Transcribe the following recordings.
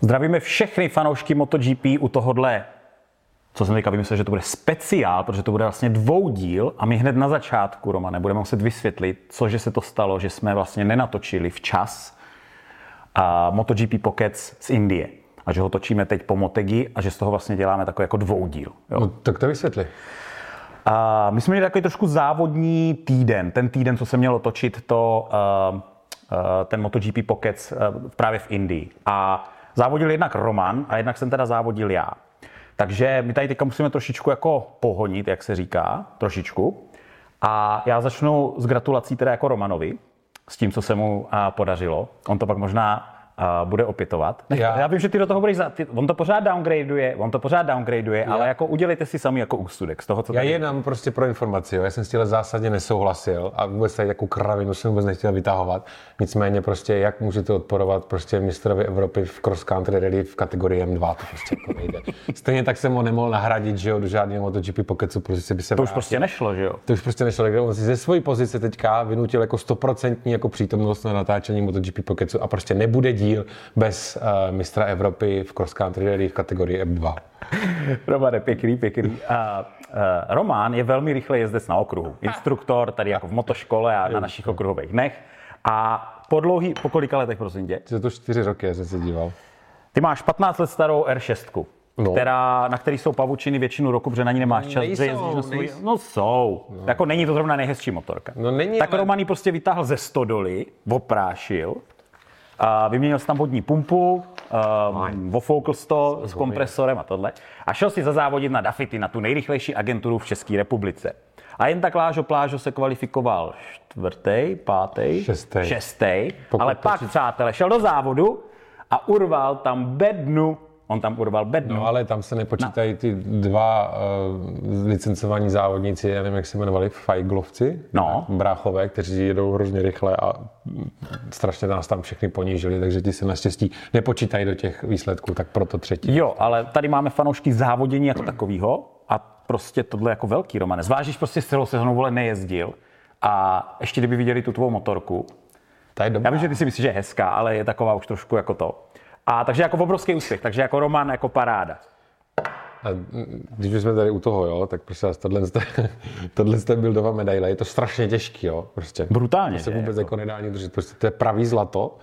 Zdravíme všechny fanoušky MotoGP u tohohle, co jsem teďka vymyslel, že to bude speciál, protože to bude vlastně dvoudíl a my hned na začátku, Romane, budeme muset vysvětlit, cože se to stalo, že jsme vlastně nenatočili včas a MotoGP Pockets z Indie. A že ho točíme teď po Motegi a že z toho vlastně děláme takový jako dvoudíl. Jo? No, tak to vysvětli. A my jsme měli takový trošku závodní týden. Ten týden, co se mělo točit, to, uh, uh, ten MotoGP Pockets uh, právě v Indii. A závodil jednak Roman a jednak jsem teda závodil já. Takže my tady teďka musíme trošičku jako pohonit, jak se říká, trošičku. A já začnu s gratulací teda jako Romanovi, s tím, co se mu podařilo. On to pak možná a, bude opětovat. Nech, já. Já- já vím, že ty do toho budeš, za, ty, on to pořád downgradeuje, on to pořád downgradeuje, ale jako udělejte si sami jako ústudek z toho, co Já tady jenom prostě pro informaci, jo. já jsem s tímhle zásadně nesouhlasil a vůbec tady takovou kravinu jsem vůbec nechtěl vytahovat. Nicméně prostě, jak můžete odporovat prostě mistrovi Evropy v cross country rally v kategorii M2, to prostě jako nejde. Stejně tak jsem ho nemohl nahradit, že jo, do žádného MotoGP pokecu, protože by se To už vrátil. prostě nešlo, že jo? To už prostě nešlo, takže on si ze své pozice teďka vynutil jako stoprocentní jako přítomnost na natáčení MotoGP Pocketsu a prostě nebude díl bez uh, mistra Evropy v cross country rally v kategorii M2. Romane, pěkný, pěkný. A, uh, Roman je velmi rychlý jezdec na okruhu. Instruktor tady jako v motoškole a na našich okruhových dnech. A po dlouhý, po kolika letech, prosím tě? Je to čtyři roky, já jsem se díval. Ty máš 15 let starou R6, No. která, na který jsou pavučiny většinu roku, protože na ní nemáš čas, Nejsou, že jezdíš na svůj... No jsou. No. Jako není to zrovna nejhezčí motorka. No není, tak ale- Roman ji prostě vytáhl ze stodoly, oprášil, vyměnil si tam vodní pumpu, um, ofoukl si to s kompresorem a tohle. A šel si zazávodit na Dafity, na tu nejrychlejší agenturu v České republice. A jen tak Lážo Plážo se kvalifikoval čtvrtý, pátý, Šestý. šestý ale pak, přátelé, šel do závodu a urval tam bednu. On tam urval bednu. No ale tam se nepočítají ty dva uh, licencovaní závodníci, já nevím, jak se jmenovali, fajglovci, No. bráchové, kteří jedou hrozně rychle a strašně nás tam všechny ponížili, takže ti se naštěstí nepočítají do těch výsledků, tak proto třetí. Jo, ale tady máme fanoušky závodění jako takového a prostě tohle jako velký romane. Zvážíš prostě s celou sezónou vole nejezdil a ještě kdyby viděli tu tvou motorku. Ta je Já dobrá. vím, že ty si myslíš, že je hezká, ale je taková už trošku jako to. A takže jako obrovský úspěch, takže jako Roman jako paráda. A když jsme tady u toho, jo, tak prostě vás tohle, jste, tohle jste Bildova medaile, je to strašně těžký, jo, prostě. Brutálně, To se že, vůbec jako. jako nedá ani držet, prostě to je pravý zlato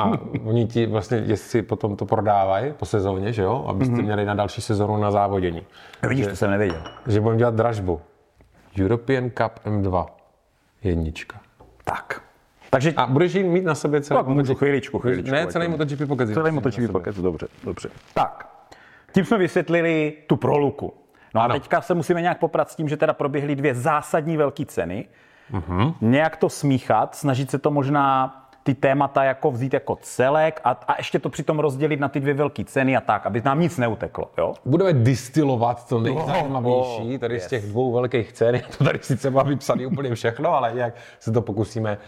a oni ti vlastně, jestli potom to prodávají po sezóně, že jo, abyste Mhm. měli na další sezónu na závodění. Vidíš, to jsem nevěděl. Že budeme dělat dražbu. European Cup M2. Jednička. Tak. Takže A budeš ji mít na sobě celý tak můžu chvíličku, chvíličku. Ne, ať celý to- MotoGP pokazí. Celý motočivý pokec, dobře, dobře. Tak, tím jsme vysvětlili tu proluku. No a Ano. teďka se musíme nějak poprat s tím, že teda proběhly dvě zásadní velké ceny. Mhm. Nějak to smíchat, snažit se to možná ty témata jako vzít jako celek a, a ještě to přitom rozdělit na ty dvě velké ceny a tak, aby nám nic neuteklo. Jo? Budeme distilovat to nejzajímavější oh, tady yes. z těch dvou velkých cen. Je to tady sice má vypsaný úplně všechno, ale nějak se to pokusíme,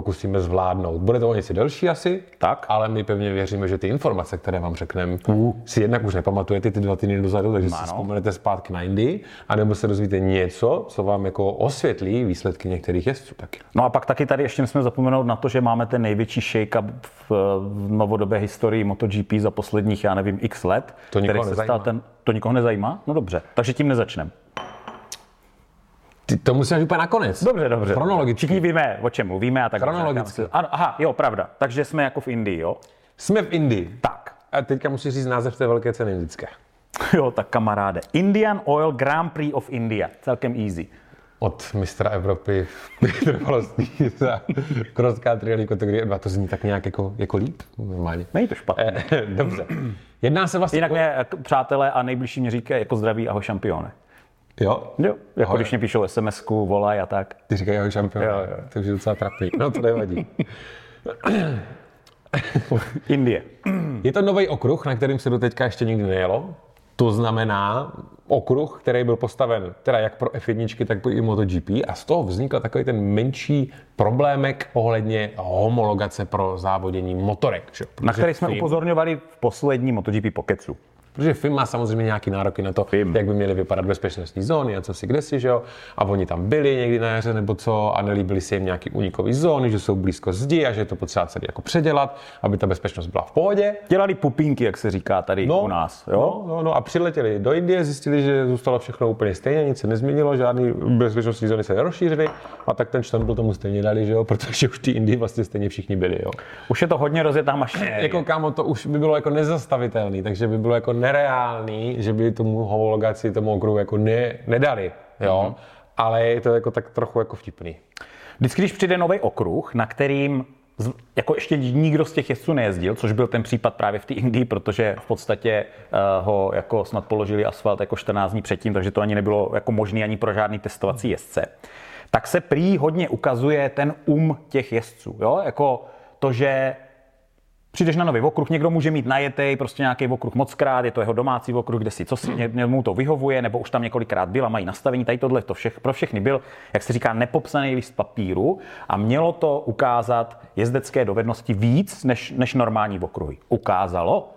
pokusíme zvládnout. Bude to o něco delší asi, Tak. ale my pevně věříme, že ty informace, které vám řekneme, si jednak už nepamatujete ty dva týdny dozadu, takže si Ano. vzpomenete zpátky na Indii, anebo se dozvíte něco, co vám jako osvětlí výsledky některých jezdců taky. No a pak taky tady ještě nesmíme zapomenout na to, že máme ten největší shake-up v, v novodobé historii MotoGP za posledních, já nevím, x let. To nikoho který se nezajímá. ten, to nikoho nezajímá? No dobře, takže tím nezačneme. Ty, to musíš úplně nakonec. Dobře, dobře. Chronologicky. Všichni víme, o čem mluvíme a tak. Chronologicky. Ano, aha, jo, pravda. Takže jsme jako v Indii, jo? Jsme v Indii. Tak. A teďka musíš říct název té velké ceny indické. Jo, tak kamaráde. Indian Oil Grand Prix of India. Celkem easy. Od mistra Evropy v vytrvalostí za cross country kategorie 2. To zní tak nějak jako, jako líp, normálně. Není to špatné. Eh, Dobře. Jedná se vlastně... Jinak mě eh, přátelé a nejbližší mě říkají jako zdraví ahoj šampione. Jo? Jo, jako Ahoj. když mě píšou SMS-ku, volají a tak. Ty říkají ahoj šampion. Jo, jo. To už je docela trapný. No to nevadí. Indie. Je to nový okruh, na kterým se do teďka ještě nikdy nejelo. To znamená okruh, který byl postaven teda jak pro F1, tak i MotoGP a z toho vznikl takový ten menší problémek ohledně homologace pro závodění motorek. Že? jo? Na který jsme upozorňovali v posledním MotoGP Pokecu. Protože FIM má samozřejmě nějaký nároky na to, FIM. jak by měly vypadat bezpečnostní zóny a co si kde si, že jo. A oni tam byli někdy na jaře nebo co a nelíbili se jim nějaký unikový zóny, že jsou blízko zdi a že je to potřeba celý jako předělat, aby ta bezpečnost byla v pohodě. Dělali pupínky, jak se říká tady u nás. Jo? No, no, no, a přiletěli do Indie, zjistili, že zůstalo všechno úplně stejně, nic se nezměnilo, žádný bezpečnostní zóny se nerozšířily a tak ten štempel tomu stejně dali, že jo, protože už v té Indii vlastně stejně všichni byli, jo. Už je to hodně rozjetá mašinérie. Jako kámo, to už by bylo jako nezastavitelný, takže by bylo jako nereálný, že by tomu homologaci tomu okruhu jako ne, nedali, jo. Mm-hmm. Ale je to jako tak trochu jako vtipný. Vždycky, když přijde nový okruh, na kterým jako ještě nikdo z těch jezdců nejezdil, což byl ten případ právě v té Indii, protože v podstatě uh, ho jako snad položili asfalt jako 14 dní předtím, takže to ani nebylo jako možné ani pro žádný testovací jezdce. Tak se prý hodně ukazuje ten um těch jezdců, jo? jako to, že přijdeš na nový okruh, někdo může mít najetej prostě nějaký okruh mockrát, je to jeho domácí okruh, kde si co si němu to vyhovuje, nebo už tam několikrát byl a mají nastavení. Tady tohle to všech, pro všechny byl, jak se říká, nepopsaný list papíru a mělo to ukázat jezdecké dovednosti víc než, než normální okruhy. Ukázalo?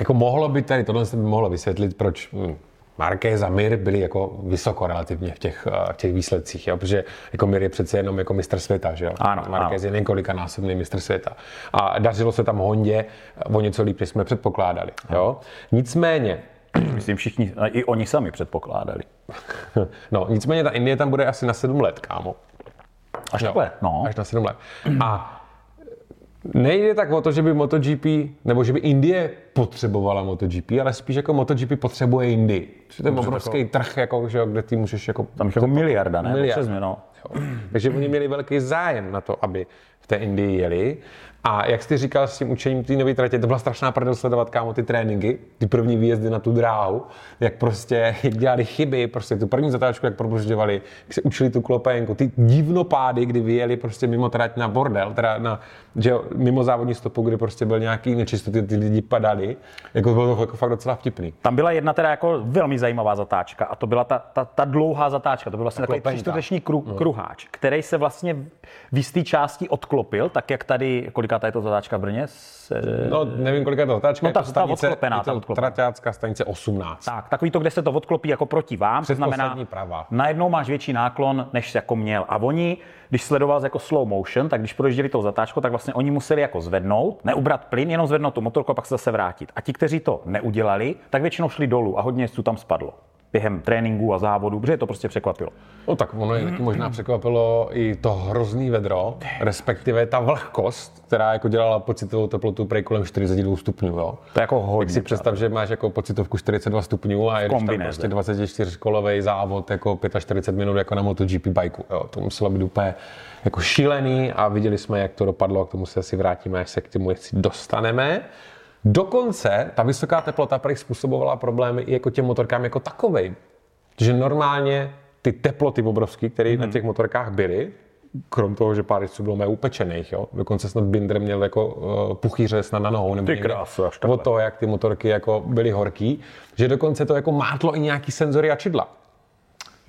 Jako mohlo by tady, tohle se by mohlo vysvětlit, proč hm, Marquez a Mir byli jako vysoko relativně v těch, eh, v těch výsledcích, jo? protože jako Mir je přece jenom jako mistr světa, že jo? Ano, Marquez je několikanásobný mistr světa. A dařilo se tam Hondě o něco líp, než jsme předpokládali, jo? Nicméně, Myslím všichni, a i oni sami předpokládali. no, nicméně ta Indie tam bude asi na sedm let, kámo. Až Jo, takhle, no. Až na 7 let. A nejde tak o to, že by MotoGP, nebo že by Indie potřebovala MotoGP, ale spíš jako MotoGP potřebuje Indii. To je obrovský trh, jako, že, kde ty můžeš jako... Tam jako miliarda, ne? Miliarda. Přesně, no. Jo. Takže oni měli velký zájem na to, aby v té Indii jeli. A jak jsi říkal s tím učením té nové tratě, to byla strašná prdel sledovat, kámo, ty tréninky, ty první výjezdy na tu dráhu, jak prostě jak dělali chyby, prostě tu první zatáčku, jak probružďovali, jak se učili tu klopénku, ty divnopády, kdy vyjeli prostě mimo trať na bordel, teda na, že mimo závodní stopu, kdy prostě byl nějaký nečistoty, ty lidi padali, jako bylo to jako fakt docela vtipný. Tam byla jedna teda jako velmi zajímavá zatáčka a to byla ta, ta, ta dlouhá zatáčka. To byl vlastně takový třičtvrteční kru, kruháč, který se vlastně v jisté části odklopil, tak jak tady, koliká je to zatáčka v Brně? Se, No, nevím, kolik je to zatáčka, No je ta- to ta stanice, odklopená, je ta to odklopená. traťácká stanice 18. tak, takový to, kde se to odklopí jako proti vám, to znamená, prava. najednou máš větší náklon, než jsi jako měl. A oni, když sledoval jako slow motion, tak když projížděli tou zatáčkou, tak vlastně oni museli jako zvednout, neubrat plyn, jenom zvednout tu motorku a pak se zase vrátit. A ti, kteří to neudělali, tak většinou šli dolů a hodně jezdců tam spadlo během tréninku a závodu, protože je to prostě překvapilo. No tak ono je taky možná překvapilo i to hrozný vedro, respektive ta vlhkost, která jako dělala pocitovou teplotu prej kolem 42 stupňů, jo. To je jako hodně. Tak si představ, že máš jako pocitovku 42 stupňů a jedeš tam prostě 24 kolový závod jako 45 minut jako na MotoGP bajku. Jo. To muselo být úplně jako šílený a viděli jsme, jak to dopadlo a k tomu se asi vrátíme, až se k tomu jezdci dostaneme. Dokonce ta vysoká teplota prý způsobovala problémy i jako těm motorkám jako takovej. Že normálně ty teploty obrovské, které mm-hmm. na těch motorkách byly, krom toho, že pár jezdců bylo mé upečených, jo. Dokonce snad Binder měl jako uh, puchýře snad na nohou. Nebo Ty až takhle. Toho, jak ty motorky jako byly horký, že dokonce to jako mátlo i nějaký senzory a čidla.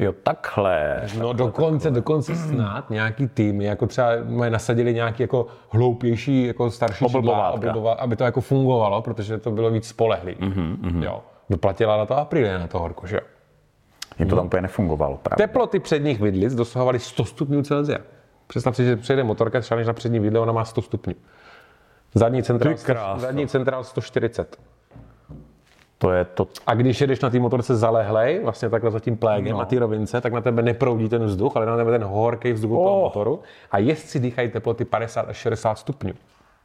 Jo, takhle. No dokonce, dokonce snad nějaký týmy, jako třeba mají nasadili nějaký jako hloupější, jako starší oblbová, aby to jako fungovalo, protože to bylo víc spolehlý. Mm-hmm. Jo. Doplatila na to Aprilia, na to horko, že jo. Jim to tam úplně nefungovalo, právě. Teploty předních vidlic dosahovaly 100 stupňů Celsia. Představ si, že přijede motorka, třeba než na přední vidle, ona má 100 stupňů. Zadní centrál, zadní centrál 140. To je to, A když jedeš na té motorce zalehlej, vlastně takhle za tím plégem no. a ty rovince, tak na tebe neproudí ten vzduch, ale na tebe ten horký vzduch oh. toho Oh. motoru. A jezdci dýchají teploty 50 až 60 stupňů.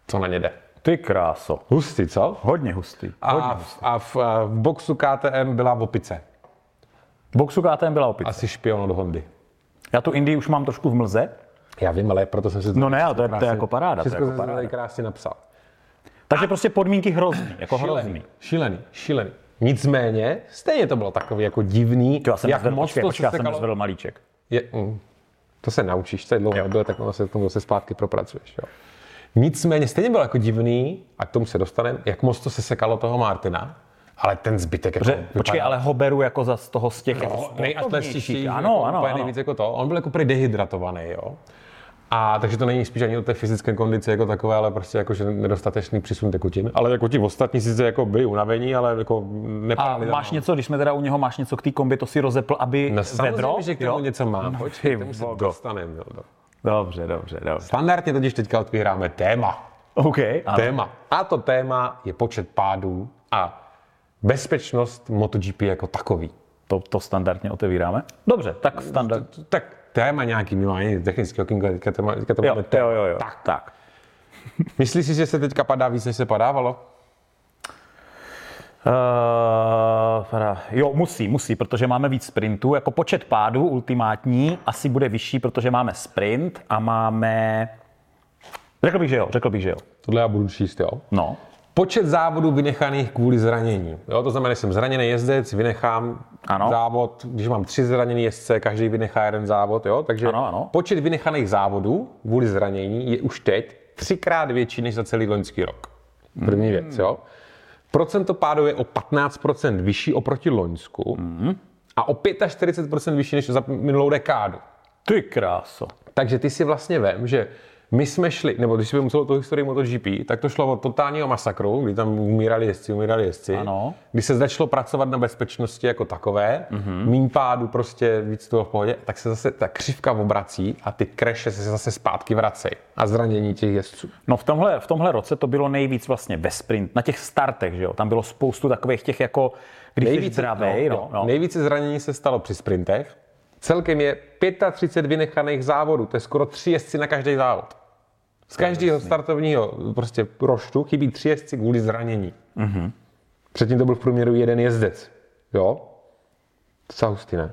Co na ně jde? ty kráso. Hustý, co? Hodně hustý. Hodně A, v, a v, a v boxu KTM byla v opice. Boxu KTM byla opět. Asi špion od Hondy. Já tu Indii už mám trošku v mlze, Já vím, ale proto jsem si to No ne, ale to je- to je jako paráda, to je Všechno jako paráda. krásně napsal. Takže prostě podmínky hrozný, jako hrozný. šílený, šílený. Nicméně, stejně to bylo takový jako divný, To já jsem jak nezvedl, moc počkej, to počkej, já jsem nezvedl malíček. Je, mm, to se naučíš, to je dlouho nebylo, tak ono se k tomu zase zpátky propracuješ. Jo. Nicméně stejně bylo jako divný, a k tomu se dostaneme, jak moc to sesekalo toho Martina, ale ten zbytek jako Že, počkej, ale ho beru jako za z toho z těch jako no, sportovnějších. nejatletičtější, Ano, jako ano, ano. nejvíc jako to. On byl jako prý dehydratovaný, jo. A takže to není spíš ani o té fyzické kondici jako takové, ale prostě jako, že nedostatečný přísun tekutin. Ale jako ti ostatní sice jako byli unavení, ale jako A máš něco, když jsme teda u něho, máš něco k té kombi, to si rozepl, aby No, vedro? že k tomu Jo? něco mám. No, Počkej, dostaneme. jo, no. Dobře, dobře, dobře. Standardně totiž teďka otvíráme téma. OK. Téma. A to téma je počet pádů a bezpečnost MotoGP jako takový. To, to standardně otevíráme. Dobře, tak standard. Tak téma nějaký, my máme jiný technický okýnko, teďka to, má- teďka to Jo, máme téma. jo, jo, jo. Tak. tak. Myslíš si, že se teďka padá víc, než se padávalo? Uh, jo, musí, musí, protože máme víc sprintů. Jako počet pádů ultimátní asi bude vyšší, protože máme sprint a máme... Řekl bych, že jo, řekl bych, že jo. Tohle já budu číst, jo. No, Počet závodů vynechaných kvůli zranění. Jo, to znamená, že jsem zraněný jezdec, vynechám Ano. závod, když mám tři zraněný jezdce, každý vynechá jeden závod, jo? takže Ano, ano. počet vynechaných závodů kvůli zranění je už teď třikrát větší než za celý loňský rok. První věc, jo. Procento pádu je o 15% vyšší oproti Loňsku a o 45% vyšší než za minulou dekádu. ty kráso. Takže ty si vlastně vem, že my jsme šli, nebo když vezmu celou tu historii MotoGP, tak to šlo od totálního masakru, kdy tam umírali jezdci, umírali jezdci. Ano. Když se začalo pracovat na bezpečnosti jako takové, mm-hmm. míň pádu prostě víc toho v pohodě, tak se zase ta křivka obrací a ty kreše se zase zpátky vracejí. A zranění těch jezdců. No v tomhle, v tomhle roce to bylo nejvíc vlastně ve sprint, na těch startech, že jo. Tam bylo spoustu takových těch jako, když jsi zdravej, no, no. Nejvíce zranění se stalo při sprintech. Celkem je 35 vynechaných závodů, to je skoro tři jezdci na každý závod. Z každého startovního prostě roštu chybí tři jezdci kvůli zranění. Mm-hmm. Předtím to byl v průměru jeden jezdec. Jo? Docela hustý, ne?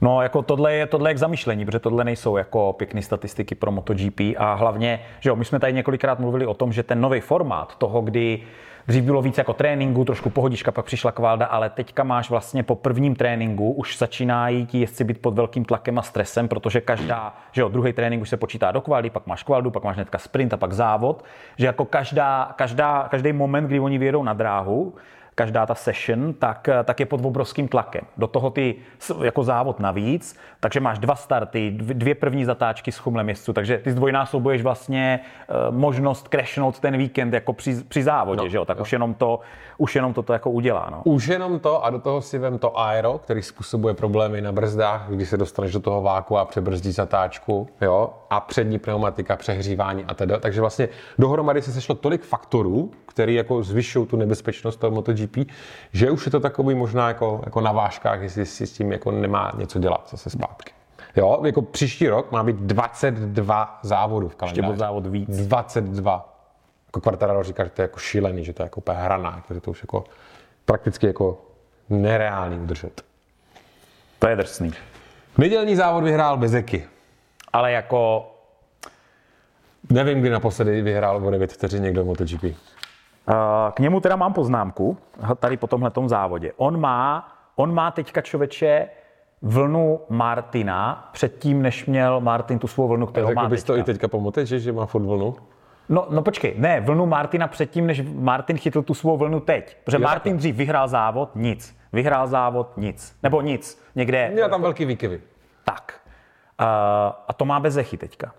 No, jako tohle je, tohle je k zamýšlení, protože tohle nejsou jako pěkné statistiky pro MotoGP a hlavně, že jo, my jsme tady několikrát mluvili o tom, že ten nový formát toho, kdy dřív bylo víc jako tréninku, trošku pohodička, pak přišla kvalda, ale teďka máš vlastně po prvním tréninku už začínají ti jezdci být pod velkým tlakem a stresem, protože každá, že jo, druhý trénink už se počítá do kvaldy, pak máš kvaldu, pak máš hnedka sprint a pak závod, že jako každá, každá, každý moment, kdy oni vyjedou na dráhu, každá ta session, tak, tak je pod obrovským tlakem. Do toho ty jako závod navíc, takže máš dva starty, dv- dvě první zatáčky s chumlem jezdců, takže ty zdvojnásobuješ vlastně eh, možnost crashnout ten víkend jako při, při závodě, No, že jo? Tak jo. už jenom to, už jenom to, to jako udělá, no. Už jenom to a do toho si vem to aero, který způsobuje problémy na brzdách, když se dostaneš do toho váku a přebrzdí zatáčku, jo, a přední pneumatika, přehřívání a teda. Takže vlastně dohromady se sešlo tolik faktorů, který jako zvyšují tu nebezpečnost toho MotoGP, že už je to takový možná jako, jako na vážkách, jestli si s tím jako nemá něco dělat zase zpátky. Jo, jako příští rok má být 22 závodů v Ještě kalendáři. byl závod víc. 22. Jako Quartararo říká, že to je jako šílený, že to je jako úplně hraná, jako, že to už jako prakticky jako nereálný udržet. To je drsný. Nedělní závod vyhrál Bezeky. Ale jako Nevím, kdy naposledy vyhrál o 9 vteřin někdo MotoGP. Eh, k němu teda mám poznámku, tady po tomhletom závodě. On má, on má teďka člověče vlnu Martina předtím, než měl Martin tu svou vlnu, kterou má bys to teďka. i teďka po moteči, že má furt vlnu? No, no počkej, ne, vlnu Martina předtím, než Martin chytl tu svou vlnu teď. Protože Jo, Martin dřív vyhrál závod, nic. Vyhrál závod, nic. Nebo nic. Někde Měl tam velký výkyvy. tak. Uh, a to má Bezechy teďka.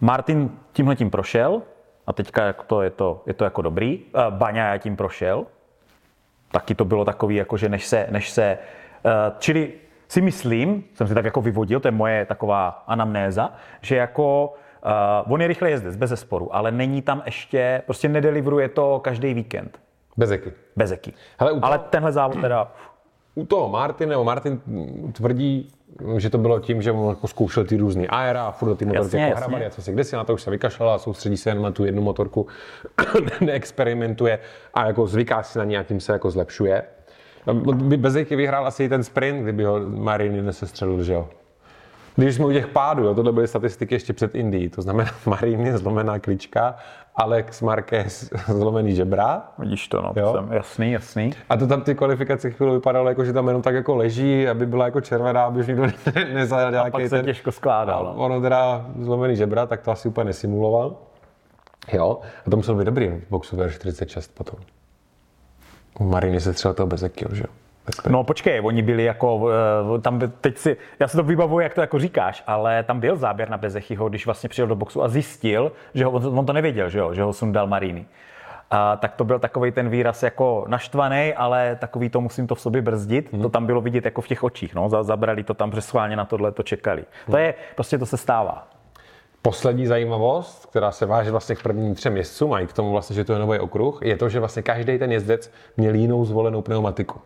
Martin tímhle tím prošel a teďka jak to, je, to, je to jako dobrý. Baňa tím prošel. Taky to bylo takový, jako že než se, než se uh, čili si myslím, jsem si tak jako vyvodil, to je moje taková anamnéza, že jako uh, on je rychle jezdec, bez zesporu, ale není tam ještě, prostě nedeliveruje to každý víkend. Bezeky. Bezeky. Hele, toho- Ale tenhle závod teda, U toho Martin, nebo Martin mm, tvrdí, že to bylo tím, že on jako zkoušel ty různé aera a furt do ty motorky jako hrabali a co si kde si na to už se vykašlal a soustředí se jen na tu jednu motorku, neexperimentuje a jako zvyká si na nějakým se jako zlepšuje. By Bezejky vyhrál asi i ten sprint, kdyby ho Marini nesestřelil, že jo. Když jsme u těch pádů, jo, tohle byly statistiky ještě před Indií, to znamená Marini zlomená klička, Alex Marquez zlomený žebra, vidíš to, no, Jo. jsem, jasný, jasný. a to tam ty kvalifikace chvíli vypadalo jako, že tam jenom tak jako leží, aby byla jako červená, aby už nikdo ne- nezajel Pak nějaký se ten... těžko skládal. no. Ono teda zlomený žebra, tak to asi úplně nesimuloval. Jo, a to musel být dobrý v boxu VR46 potom. U Mariny se třeba toho Bezekyho, že jo. No počkej, oni byli jako, eh, tam teď si, já si to vybavuju, jak to jako říkáš, ale tam byl záběr na Bezechyho, když vlastně přijel do boxu a zjistil, že ho, on to nevěděl, že, jo, že ho sundal Marini. A tak to byl takový ten výraz jako naštvaný, ale takový to musím to v sobě brzdit. Mhm. To tam bylo vidět jako v těch očích. No. Za- Zabrali to tam, že schválně na tohle to čekali. To je, prostě to se stává. Poslední zajímavost, která se váže vlastně k prvním třem jezdcům a i k tomu vlastně, že to je nový okruh, je to, že vlastně každý ten jezdec měl jinou zvolenou pneumatiku.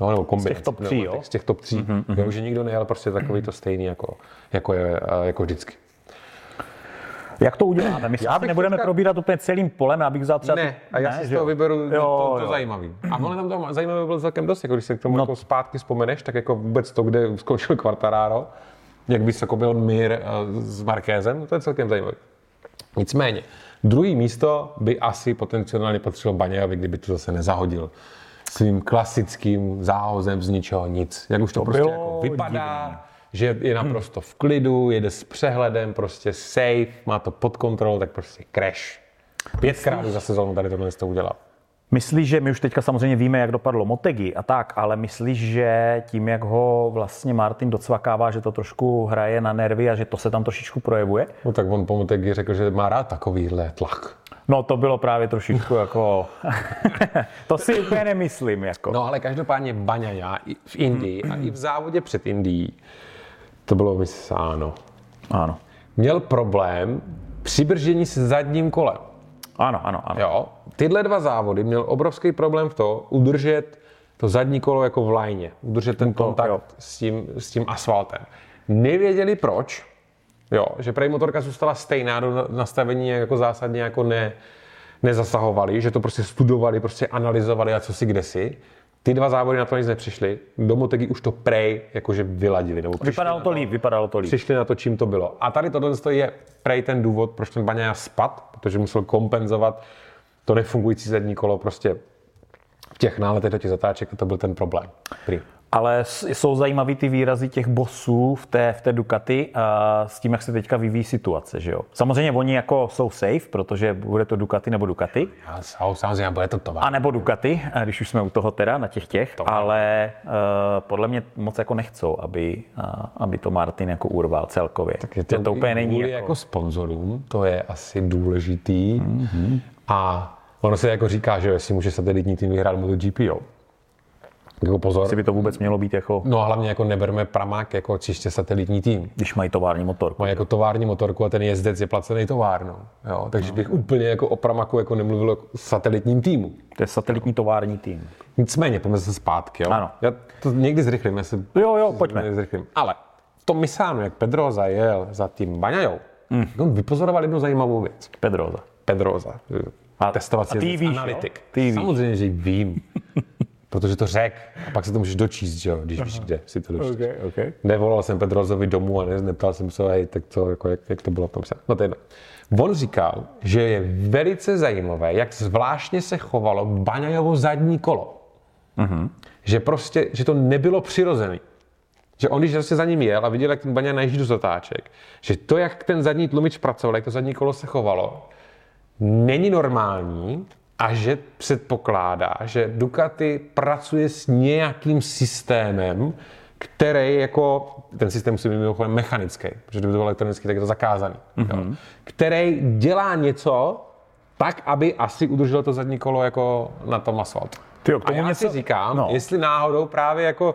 Jo, nebo kombinaci top tří, jo? Z těch top tří. Mm-hmm. Jo, že nikdo nejel prostě takový to stejný, jako, jako, je, jako vždycky. Jak to uděláme? My Já bych nebudeme teďka- probírat úplně celým polem, abych vzal třeba... Ne, a já si z toho vyberu Jo, to, to jo. zajímavý. A ono tam to zajímavé bylo celkem dost, jako když se k tomu No. no. jako zpátky vzpomeneš, tak jako vůbec to, kde skončil Quartararo, jak vysoko byl Mir eh, s Markézem, to je celkem zajímavé. Nicméně, druhý místo by asi potenciálně patřilo Baňajovi, kdyby to zase nezahodil svým klasickým záhozem z ničeho nic. Jak už to, To prostě jako vypadá, že je naprosto v klidu, jede s přehledem, prostě safe, má to pod kontrolou, tak prostě crash. Pětkrát už za sezónu tady tohle to udělal. Myslíš, že my už teďka samozřejmě víme, jak dopadlo Motegi a tak, ale myslíš, že tím, jak ho vlastně Martin docvakává, že to trošku hraje na nervy a že to se tam trošičku projevuje? No tak on po Motegi řekl, že má rád takovýhle tlak. No to bylo právě trošičku jako... to si úplně nemyslím, jako. No ale každopádně Baňaja i v Indii a i v závodě před Indií to bylo vysáno. Ano. Měl problém při se zadním kolem. Ano, ano, ano. Jo. Tyhle dva závody měl obrovský problém v to udržet to zadní kolo jako v lajně, udržet ten kontakt jo. s tím, s tím asfaltem. Nevěděli proč, jo, že prej motorka zůstala stejná do na- nastavení jako zásadně jako ne, nezasahovali, že to prostě studovali, prostě analyzovali a co si kde si. Ty dva závody na to nic nepřišli. Do Motegi už to prej jakože vyladili. Nebo Vypadalo na to líp, vypadalo to líp. přišli na to, čím to bylo. A tady tohle je prej ten důvod, proč ten Baňaja spad, protože musel kompenzovat to nefungující zadní kolo prostě v těch náletech do těch zatáček a to byl ten problém. Prý. Ale jsou zajímavý ty výrazy těch bosů v té, v té Ducati a s tím, jak se teďka vyvíjí situace, že jo? Samozřejmě oni jako jsou safe, protože bude to Ducati nebo Ducati, Já samozřejmě bude to tovar. a nebo Ducati, když už jsme u toho teda, na těch těch, ale uh, podle mě moc jako nechcou, aby, uh, aby to Martin jako urval celkově. Tak Je to, to úplně není jako... jako sponzorům, to je asi důležitý. Mhm. Mm-hmm. A ono se jako říká, že jestli může satelitní tým vyhrát MotoGP, jo. Jako pozor. Jestli by to vůbec mělo být jako, No a hlavně jako neberme Pramák jako čistě satelitní tým. když mají tovární motorku. Mají jako tovární motorku a ten jezdec je placený továrnou. Jo? Takže No. bych úplně jako o Pramaku jako nemluvil o satelitním týmu. To je satelitní tovární tým. Nicméně, pojďme se zpátky. Jo? Ano. Já to někdy zrychlím. Já se Jo, jo, pojďme. zrychlím. Ale v tom Misánu, jak Pedroza jel za tím Baňajou, mm. on vypozoroval jednu zajímavou věc. Pedroza. Pedroza. A- testovací a ty víš, analytik. Ty víš. Samozřejmě, že ji vím. protože to řek. A pak se to můžeš dočíst, že jo, když víš, kde si to dočíst. Okay, okay. Nevolal jsem Pedrozovi domů a ne, neptal jsem se, hej, tak to, jako, jak, jak to bylo v tom psa. No to je jedno. On říkal, že je velice zajímavé, jak zvláštně se chovalo Baňajovo zadní kolo. Mm-hmm. Že prostě, že to nebylo přirozený. Že on, když prostě za ním jel a viděl, jak ten Baňa najíždí do zatáček, že to, jak ten zadní tlumič pracoval, jak to zadní kolo se chovalo, není normální a že předpokládá, že Ducati pracuje s nějakým systémem, který jako, ten systém musí být mimochodem mechanický, protože kdyby to byl elektronický, tak je to zakázaný. Mm-hmm. Jo, který dělá něco tak, aby asi udrželo to zadní kolo jako na tom asfaltu. Tyjo, k A já něco- si říkám, no. jestli náhodou právě jako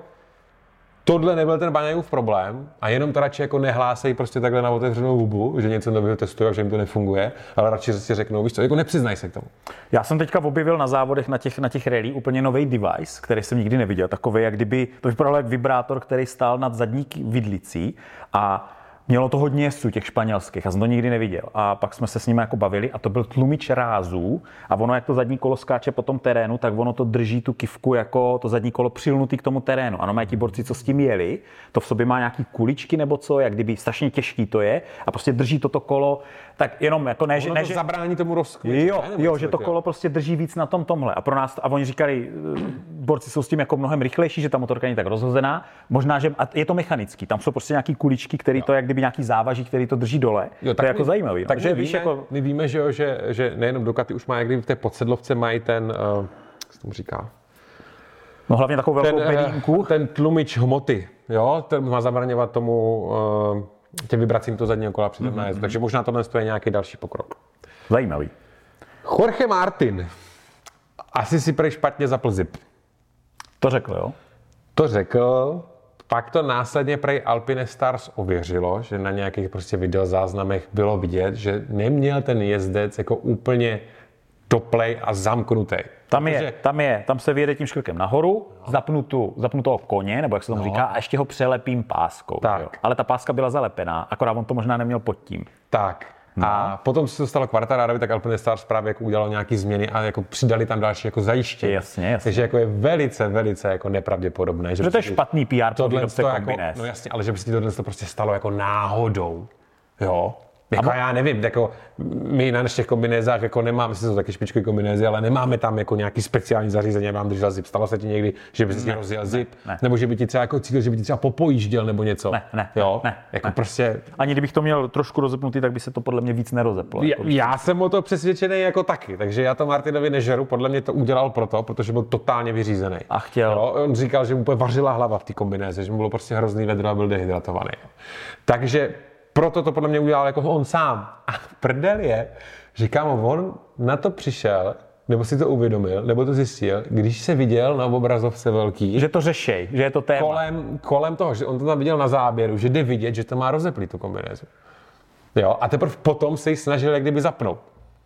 tohle nebyl ten Baňajův problém a jenom to radši jako nehlásejí prostě takhle na otevřenou hubu, že něco nového testují a že jim to nefunguje, ale radši si řeknou, víš co, jako nepřiznaj se k tomu. Já jsem teďka objevil na závodech na těch, na těch rally úplně nový device, který jsem nikdy neviděl. Takový, jak kdyby to vypadalo jak vibrátor, který stál nad zadní vidlicí a mělo to hodně jezdců, těch španělských, já jsem to nikdy neviděl. A pak jsme se s nimi jako bavili a to byl tlumič rázů a ono, jak to zadní kolo skáče po tom terénu, tak ono to drží tu kivku jako to zadní kolo přilnutý k tomu terénu. Ano, mají ti borci, co s tím jeli, to v sobě má nějaký kuličky nebo co, jak kdyby strašně těžký to je a prostě drží toto kolo, tak jenom jako ne, že, ne, to že zabrání tomu rozkvětu. Jo, jo, že to kolo prostě drží víc na tom tomhle. A pro nás, a oni říkali, eh, borci jsou s tím jako mnohem rychlejší, že ta motorka není tak rozhozená. Možná, že a je to mechanický. Tam jsou prostě nějaký kuličky, který to jak kdyby nějaký závaží, který to drží dole. Jo, to je jako my- zajímavý. Tak Takže my víš, víme, jako, my víme, že, jo, že, že nejenom Ducati už má, jak kdyby v té podsedlovce mají ten, uh, jak se tomu říká, No hlavně takovou velkou ten, eh, bedínku. ten tlumič hmoty, jo, ten má zabraňovat tomu uh, těm vibracím to zadního kola při tom Mhm. nájezdu. Takže možná tohle je nějaký další pokrok. Zajímavý. Jorge Martin. Asi si prej špatně zapl zip. To řekl, jo? To řekl, pak to následně prej Alpine Stars ověřilo, že na nějakých prostě videozáznamech bylo vidět, že neměl ten jezdec jako úplně doplej a zamknutý. Tam je, Protože- tam je, tam se vyjede tím škrkem nahoru, zapnu, tu, zapnu toho koně, nebo jak se tomu říká, a ještě ho přelepím páskou. No. Tak. Jo. Ale ta páska byla zalepená, akorát on to možná neměl pod tím. Tak. A potom se to stalo Quartararovi, tak Alpine Stars právě jako udělalo nějaké změny a jako přidali tam další jako zajištění. Jasně, jasně. Takže jako je velice, velice jako nepravděpodobné. Že to je špatný PR pro tohle to jako, no jasně, ale že by se ti tohle to prostě stalo jako náhodou. Jo. Jako já nevím, jako my na našich kombinézách jako nemáme, si jsou taky špičkový kombinézy, ale nemáme tam jako nějaký speciální zařízení, aby vám držel zip. Stalo se ti někdy, že by si rozjel zip, ne. nebo že by ti třeba jako cítil, že by ti třeba popojížděl nebo něco. Ne, ne, jo? ne, jako ne. prostě Ani kdybych to měl trošku rozepnutý, tak by se to podle mě víc nerozeplo. já, Jako, já jsem o to přesvědčený jako taky, takže já to Martinovi nežeru, podle mě to udělal proto, protože byl totálně vyřízený. A chtěl. Jo, on říkal, že mu úplně vařila hlava v té kombinéze, že mu bylo prostě hrozný vedro a byl dehydratovaný. Takže proto to podle mě udělal jako on sám. A prdel je, že kámo, on na to přišel, nebo si to uvědomil, nebo to zjistil, když se viděl na obrazovce velký, že to řešej, že je to téma. kolem, kolem toho, že on to tam viděl na záběru, že jde vidět, že to má rozeplý tu kombinézu. Jo, a teprve potom se ji snažil jak kdyby zapnout.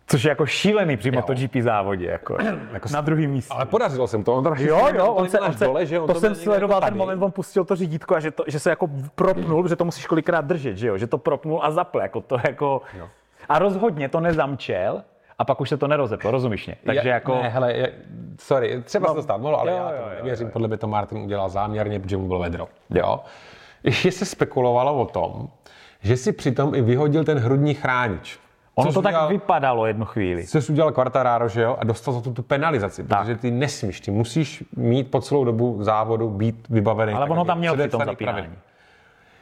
Což je jako šílený při MotoGP závodě. Jako, jako na druhém místě. Ale podařilo jsem to. On teda Jo, jo, on se, on se dole, že on to, to jsem sledoval jako ten moment, on pustil to řídítko a že, to, že se jako propnul, protože to musíš kolikrát držet, že jo, že to propnul a zapl, jako to jako, a rozhodně to nezamčel a pak už se to nerozeplo, rozumíš mě? Takže Je- jako, Ne, hele, je, sorry, třeba se to stát mohlo, ale jo, já jo, to jo, nevěřím. Podle mě to Martin udělal záměrně, protože mu bylo vedro. Jo. Ještě se spekulovalo o tom, že si přitom i vyhodil ten hrudní chránič. Ono to tak udělal- vypadalo jednu chvíli. Což udělal Quartararo, že jo, a dostal za to tu penalizaci, protože ty nesmíš, ty musíš mít po celou dobu závodu být vybavený. Ale tak, ono tam měl při tom zapínání.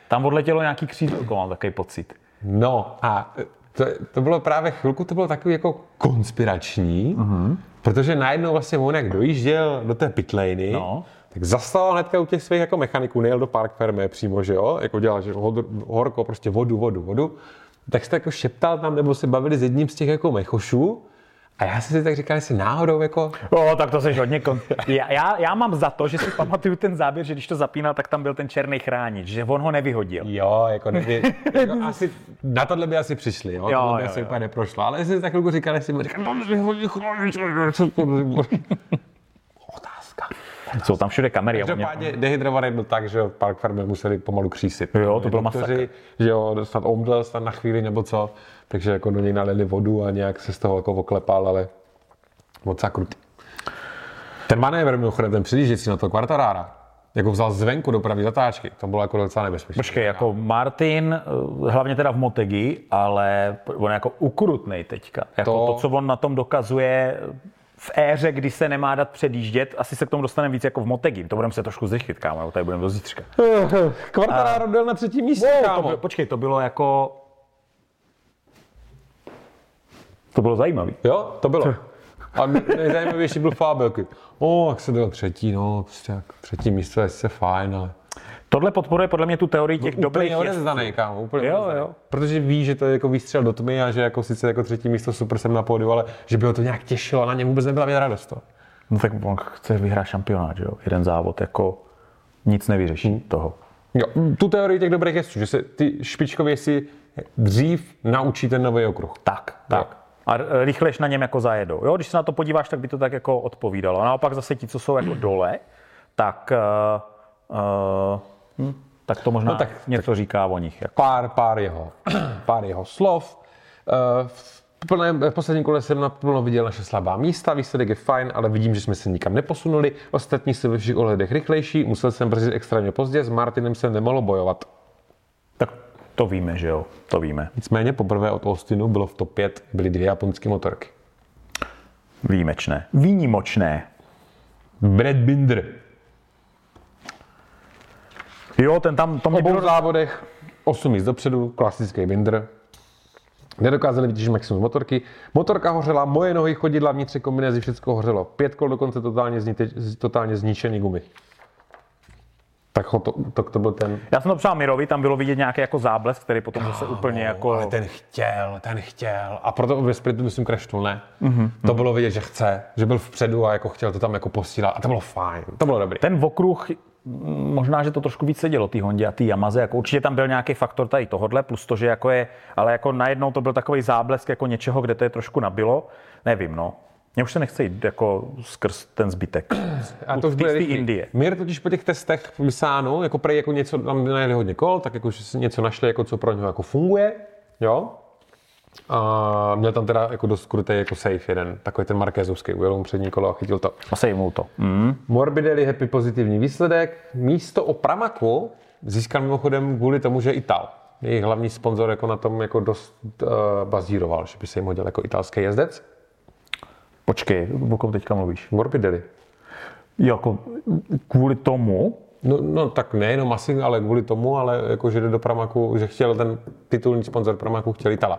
Tam odletělo nějaký křídlko, mám takový pocit. No a to, to bylo právě chvilku, to bylo takový jako konspirační, Mhm. protože najednou vlastně on jak dojížděl do té pitlejny, No. tak zastával hnedka u těch svých jako mechaniků, nejel do park přímo, že jo, jako dělal, že horko, prostě vodu, vodu, vodu, tak se jako šeptal tam, nebo se bavili s jedním z těch jako mechošů, a já jsem si tak říkal, jestli náhodou jako, O, tak to seš hodně kon... já, já, já, mám za to, že si pamatuju ten záběr, že když to zapínal, tak tam byl ten černý chránič, že on ho nevyhodil. jo, jako, nevě, jako asi, na tohle by asi přišli, jo, Jo, tohle by jo, asi jo. úplně neprošlo, ale jestli tak chvilku říkal, jestli mi říkal, "No, vyhodí chránič, co to- Otázka. Jsou tam všude kamery. on mě- Každopádně dehydrovaný byl tak, že Park Farmer museli pomalu křísit. Jo, to bylo Doktoři, Že jo, snad omdlel snad na chvíli nebo co, takže jako do něj nalili vodu a nějak se z toho jako oklepal, ale moc krutý. Ten manévr mimochodem, ten předjíždějící na to Quartarara, jako vzal zvenku do pravý zatáčky, to bylo jako docela nebezpečné. Počkej, jako Martin, eh, hlavně teda v Motegi, ale on je jako ukrutnej teďka. Jako. To- to, co on na tom dokazuje v éře, kdy se nemá dát předjíždět, asi se k tomu dostaneme víc jako v Motegi. To budeme se trošku zrychlit, kámo, tady budeme do zítřka. Quartararo byl na třetím místě, to kámo. bylo, počkej, to bylo jako... To bylo zajímavý. Jo, to bylo. A nejzajímavější byl Fábelky. O, jak se dal třetí, no, prostě jak třetí místo je sice fajn, ale Tohle podporuje podle mě tu teorii těch dobrých úplně odezdaný, kámo, úplně Jo, odezdaný. jo. Protože ví, že to je jako výstřel do tmy a že jako sice jako třetí místo super jsem na pódiu, ale že by ho to nějak těšilo a na něm vůbec nebyla vidět radost. To. No tak on chce vyhrát šampionát, že jo? Jeden závod, jako nic nevyřeší Hmm. toho. Jo, tu teorii těch dobrých jezdců, že se ty špičkově si dřív naučí ten nový okruh. Tak, tak. A r- rychlejš na něm jako zajedou. Jo, když se na to podíváš, tak by to tak jako odpovídalo. A naopak zase ti, co jsou jako dole, tak, uh, uh, hm, tak to možná no tak- tak, něco říká o nich. Jako. Pár, pár jeho, pár jeho slov. Eh, V, plném, v posledním kole jsem naplno viděl naše slabá místa, výsledek je fajn, ale vidím, že jsme se nikam neposunuli. Ostatní jsou ve všech ohledech rychlejší, musel jsem brzdit extrémně pozdě, s Martinem jsem nemohl bojovat. Tak to víme, že jo, to víme. Nicméně poprvé od Austinu bylo v top 5 byly dvě japonské motorky. Výjimečné. Výnimočné. Brad Binder. Jo, ten tam, to V obou bylo... závodech 8 míst dopředu, klasický Binder. Nedokázali vytěžit maximum motorky. Motorka hořela, moje nohy, chodidla, vnitř kombinézy, všechno hořelo. Pět kol dokonce totálně, zni, totálně zničený gumy. Tak to, to, to byl ten... Já jsem to přál Mirovi, tam bylo vidět nějaký jako záblesk, který potom zase úplně jako... Ale ten chtěl, ten chtěl. A proto ve Sprintu myslím crashnul, ne? Mm-hmm. To bylo vidět, že chce, že byl vpředu a jako chtěl to tam jako posílat. A to bylo fajn, to bylo dobrý. Ten okruh, možná, že to trošku víc sedělo té Hondě a té Yamaze, jako určitě tam byl nějaký faktor tady tohodle, plus to, že jako je, ale jako najednou to byl takový záblesk jako něčeho, kde to je trošku nabilo, nevím, no. Mně už se nechce jít jako skrz ten zbytek. A to už v bude. Indie. Mir totiž po těch testech vysáno, jako prej jako něco, tam najeli hodně kol, tak jako, že si něco našli, jako co pro něho jako funguje, jo. A měl tam teda jako dost krutý jako safe jeden, takový ten Markézovský, ujel mu přední kolo a chytil to. A sejmul to. Mm. Morbidelli happy pozitivní výsledek. Místo o Pramaku získal mimochodem kvůli tomu, že Ital. Jejich hlavní sponzor jako na tom jako dost uh, bazíroval, že by se jim hodil jako italský jezdec. Počkej, o kom teďka mluvíš? Morbidelli. Jako kvůli tomu, No, no tak nejenom asi, ale kvůli tomu, ale jako, že jde do Pramaku, že chtěl ten titulní sponzor Pramaku, chtěl Itala.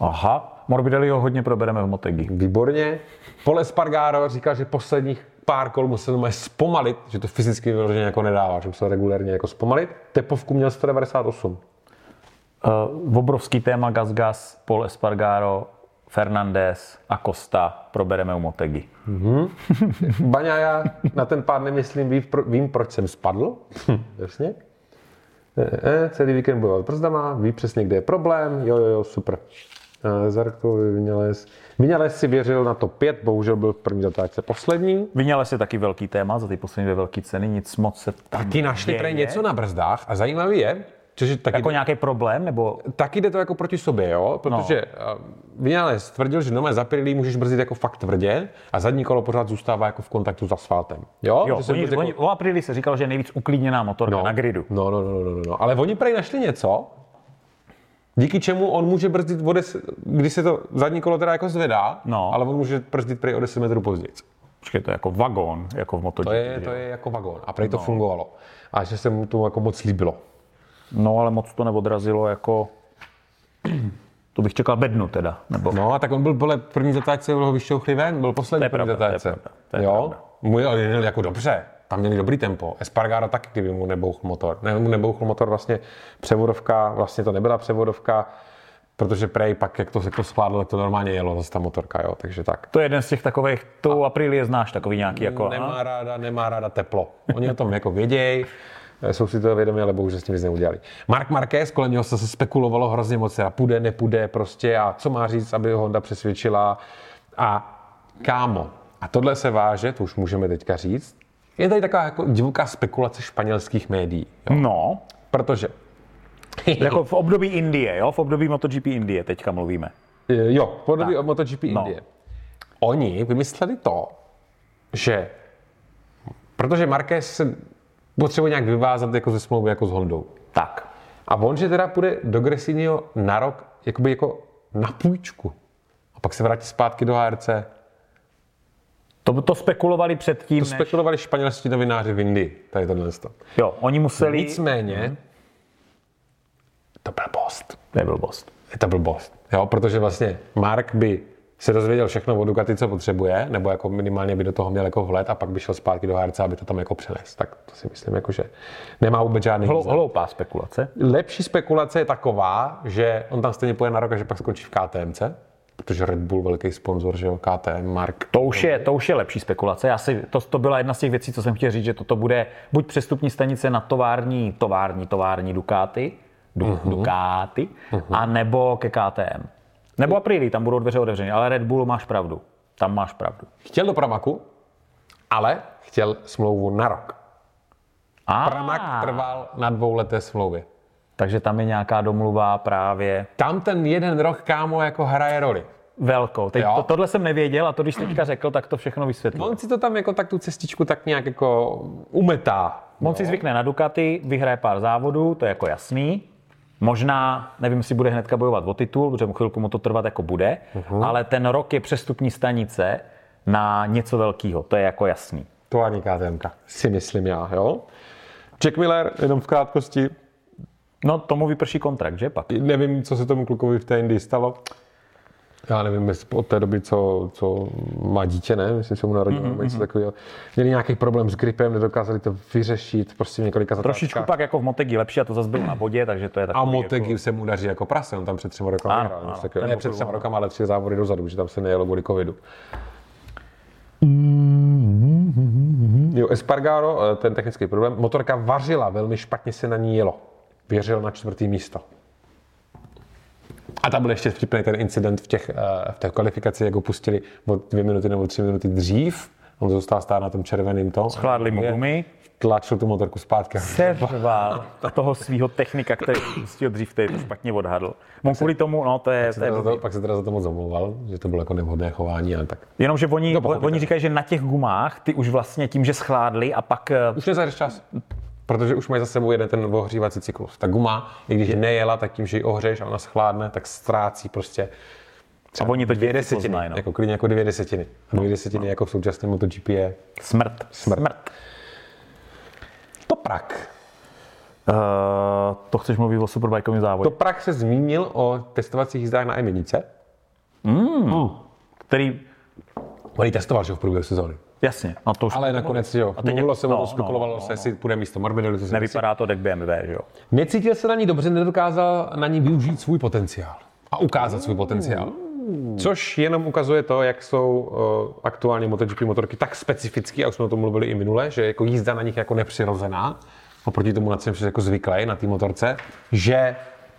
Aha, Morbidelli ho hodně probereme v Motegi. Výborně. Pole Spargaro říkal, že posledních pár kol musel normálně zpomalit, že to fyzicky vyloženě jako nedává, že musel regulérně jako zpomalit. Tepovku měl 198. Uh, obrovský téma Gas Gas, Paul Espargaro, Fernandez a Costa probereme u Motegi. Baňa, já na ten pád nemyslím, vím, pro- vím proč jsem spadl. Jasně. E, e, celý víkend bojoval brzdama, ví přesně, kde je problém. Jo, jo, jo, super. E, Zarkovi Vinales. Vinales si věřil na to 5, bohužel byl v první zatáčce poslední. Vyněle si taky velký téma za ty poslední dvě velké ceny, nic moc se tam Taky našli děje. prej něco na brzdách a zajímavý je, Což je taky, Jako nějaký problém, nebo taky jde to jako proti sobě, jo? Protože no. Vinales tvrdil, že doma za pilí můžeš brzdit jako fakt tvrdě a zadní kolo pořád zůstává jako v kontaktu s asfaltem. Jo? jo, oni, vůbec oni, o Aprili se říkal, že je nejvíc uklidněná motorka No. na gridu. No, no, no, no, no, no. Ale oni prej našli něco, díky čemu on může brzdit, o des, když se to zadní kolo teda jako zvedá, No. ale on může brzdit prej o 10 metrů později. Počkej, to je jako vagón, jako v MotoGP. To je, to je jako vagón. A prej to fungovalo. A že se mu to jako moc líbilo. No, ale moc to neodrazilo jako... To bych čekal bednu teda, nebo... No a tak on byl vole, první zatáčce, ho vyšťouchli ven, byl poslední To je první pravda, to je zatáčce. pravda, to je jo? pravda. Můj ale jel jako dobře, tam měli dobrý tempo. Espargaro taky, kdyby mu nebouchl motor. Ne, mu nebouchl motor vlastně převodovka, vlastně to nebyla převodovka, protože prej pak, jak to, jak to skládlo, tak to normálně jelo zase ta motorka, jo, takže tak. To je jeden z těch takových, tu Aprilie znáš, takový nějaký jako... Nemá ráda, nemá ráda teplo. Oni o tom jako vědějí, jsou si to vědomi, ale bohužel s tím nic neudělali. Mark Marquez, kolem něho se spekulovalo hrozně moc, a půjde, nepůjde prostě a co má říct, aby ho Honda přesvědčila. A kámo, a tohle se váže, to už můžeme teďka říct, je tady taková jako divoká spekulace španělských médií. Jo? No, Protože, jako v období Indie, jo? V období MotoGP Indie teďka mluvíme. Jo, podobně Tak. od MotoGP No. Indie. Oni vymysleli to, že protože Marquez se potřebuje nějak vyvázat jako ze smlouvy jako s Hondou. Tak. A on, že teda půjde do Gresiniho na rok jakoby jako na půjčku. A pak se vrátí zpátky do HRC. To, to spekulovali předtím, To než... spekulovali španělští novináři v Indii, tady tohle. to. Jo, oni museli... Nicméně, to byl je blbost. Je to blbost. Jo, protože vlastně Mark by se dozvěděl všechno o Ducati, co potřebuje, nebo jako minimálně by do toho měl jako vhled a pak by šel zpátky do HRC, aby to tam jako přenes. Tak to si myslím, jako, že nemá vůbec žádný Hlou, hloupá spekulace. Lepší spekulace je taková, že on tam stejně půjde na rok a že pak skončí v KTMC, protože Red Bull velký sponzor, že jo, KTM, Mark. To už, je, to už je lepší spekulace. Já si, to, to byla jedna z těch věcí, co jsem chtěl říct, že toto bude buď přestupní stanice na tovární, tovární, tovární Ducati, du, uh-huh. Ducati, uh-huh. a nebo ke KTM. Nebo Aprilia, tam budou dveře otevřené, ale Red Bull máš pravdu. Tam máš pravdu. Chtěl do Pramaku, ale chtěl smlouvu na rok. A, Pramak trval na dvouleté smlouvě. Takže tam je nějaká domluva právě Tam ten jeden rok, kámo, jako hraje roli. velkou. Teď, Jo. to, tohle jsem nevěděl a to, když teďka řekl, tak to všechno vysvětlil. On si to tam jako tak tu cestičku tak nějak jako umetá. On si zvykne na Ducati, vyhraje pár závodů, to je jako jasný. Možná, nevím, jestli bude hnedka bojovat o titul, protože mu chvilku mu to trvat jako bude, uh-huh. ale ten rok je přestupní stanice na něco velkého, to je jako jasný. To ani KTM, si myslím já, jo. Jack Miller, jenom v krátkosti, No, tomu vyprší kontrakt, že pak? Nevím, co se tomu klukovi v té Indii stalo. Já nevím, jestli od té doby, co, co má dítě, ne? Myslím, že se mu narodilo mm-hmm. něco takového. Měli nějaký problém s gripem, nedokázali to vyřešit, prostě několika Trošičku zatáčkách. pak jako v Motegi lepší a to zase bylo na vodě, takže to je A takový Motegi jako... se mu daří jako prase, on tam před třema rokama Ano, vyhrál, ano, ten Ne před třema rokama, ale tři závody dozadu, že tam se nejelo kvůli covidu. Jo, Espargaro, eh, ten technický problém, motorka vařila, velmi špatně se na ní jelo. Věřil na čtvrtý místo. A tam byl ještě vtipný ten incident v, těch, eh, v té kvalifikaci, jak ho pustili o dvě minuty nebo tři minuty dřív. On zůstal stát na tom červeném tom. Chládli mu gumy, Tlačil tu motorku zpátky. serval toho svého technika, který pustil dřív, který to špatně odhadl. On kvůli tomu, no to je, to je Teda za to, pak se teda za to moc omlouval, že to bylo jako nevhodné chování, ale tak. Jenomže oni, No, oni říkají, že na těch gumách ty už vlastně tím, že schládli a pak eh, Už nezajdeš čas. Protože už mají za sebou jeden ten ohřívací cyklus. Ta guma, i když nejela, tak tím, že ji ohřeješ a ona schládne, tak ztrácí prostě a oni to dvě děti desetiny. poznají, no. Jako klidně jako dvě desetiny. A dvě desetiny jako v současném MotoGP je Smrt. Smrt. Smrt. Toprak. Uh, to chceš mluvit o superbajkovém závodě, Toprak se zmínil o testovacích jízdách na M1. který, On ji testoval, že v průběhu sezóny. Jasně, no to už Ale nakonec, jo, A teď mluvilo se o no, tom, no, spekulovalo no, se, no. jestli půjde místo Morbidelli. to se nevypadá to deck BMW, že jo. Necítil se na ní dobře, nedokázal na ní využít svůj potenciál a ukázat svůj potenciál. Což jenom ukazuje to, jak jsou uh, aktuálně MotoGP motorky tak specifický, a už jsme o tom mluvili i minule, že jako jízda na nich jako nepřirozená, oproti tomu, na co jsem jako zvyklý na té motorce, že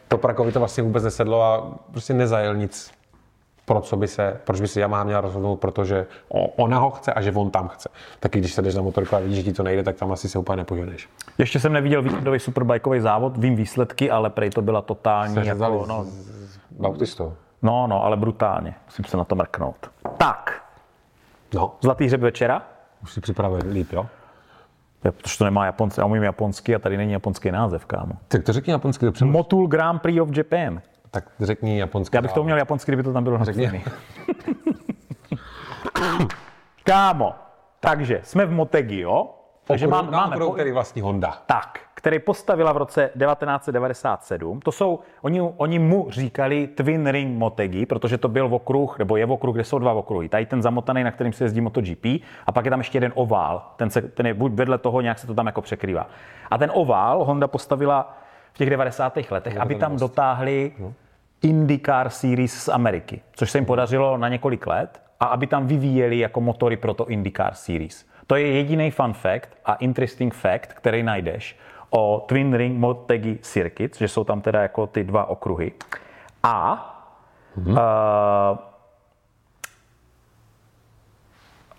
to Prakovi to vlastně vůbec nesedlo a prostě nezajel nic, pro co by se, proč by si Yamaha měla rozhodnout, protože ona ho chce a že on tam chce. Taky když se jdeš na motorku a vidíš, že ti to nejde, tak tam asi se úplně nepoženeš. Ještě jsem neviděl víkendový superbajkový závod, vím výsledky, ale prej to byla totální, Seřezali jako, no, Bautistou. no, no, ale brutálně. Musím se na to mrknout. Tak, No, zlatý hřeb večera, už si připravuje líp, jo? Je, protože to nemá japonský, já umím japonsky a tady není japonský název, kámo. Tak to řekni japonsky. Motul Grand Prix of Japan. Tak řekni japonsky. Já bych to uměl japonsky, kdyby to tam bylo napsané. Kámo, takže jsme v Motegi, jo? Takže Okruh, mám, máme okruhu, po, který vlastní Honda. tak, který postavila v roce 1997. To jsou, oni, oni mu říkali Twin Ring Motegi, protože to byl okruh, nebo je okruh, kde jsou dva okruhy. Tady ten zamotaný, na kterým se jezdí MotoGP, a pak je tam ještě jeden ovál. Ten, se, ten je buď vedle toho, nějak se to tam jako překrývá. A ten ovál Honda postavila těch 90. letech, aby tam dotáhli IndyCar Series z Ameriky, což se jim podařilo na několik let a aby tam vyvíjeli jako motory pro to IndyCar Series. To je jediný fun fact a interesting fact, který najdeš o Twin Ring Motegi Circuit, že jsou tam teda jako ty dva okruhy. A uh,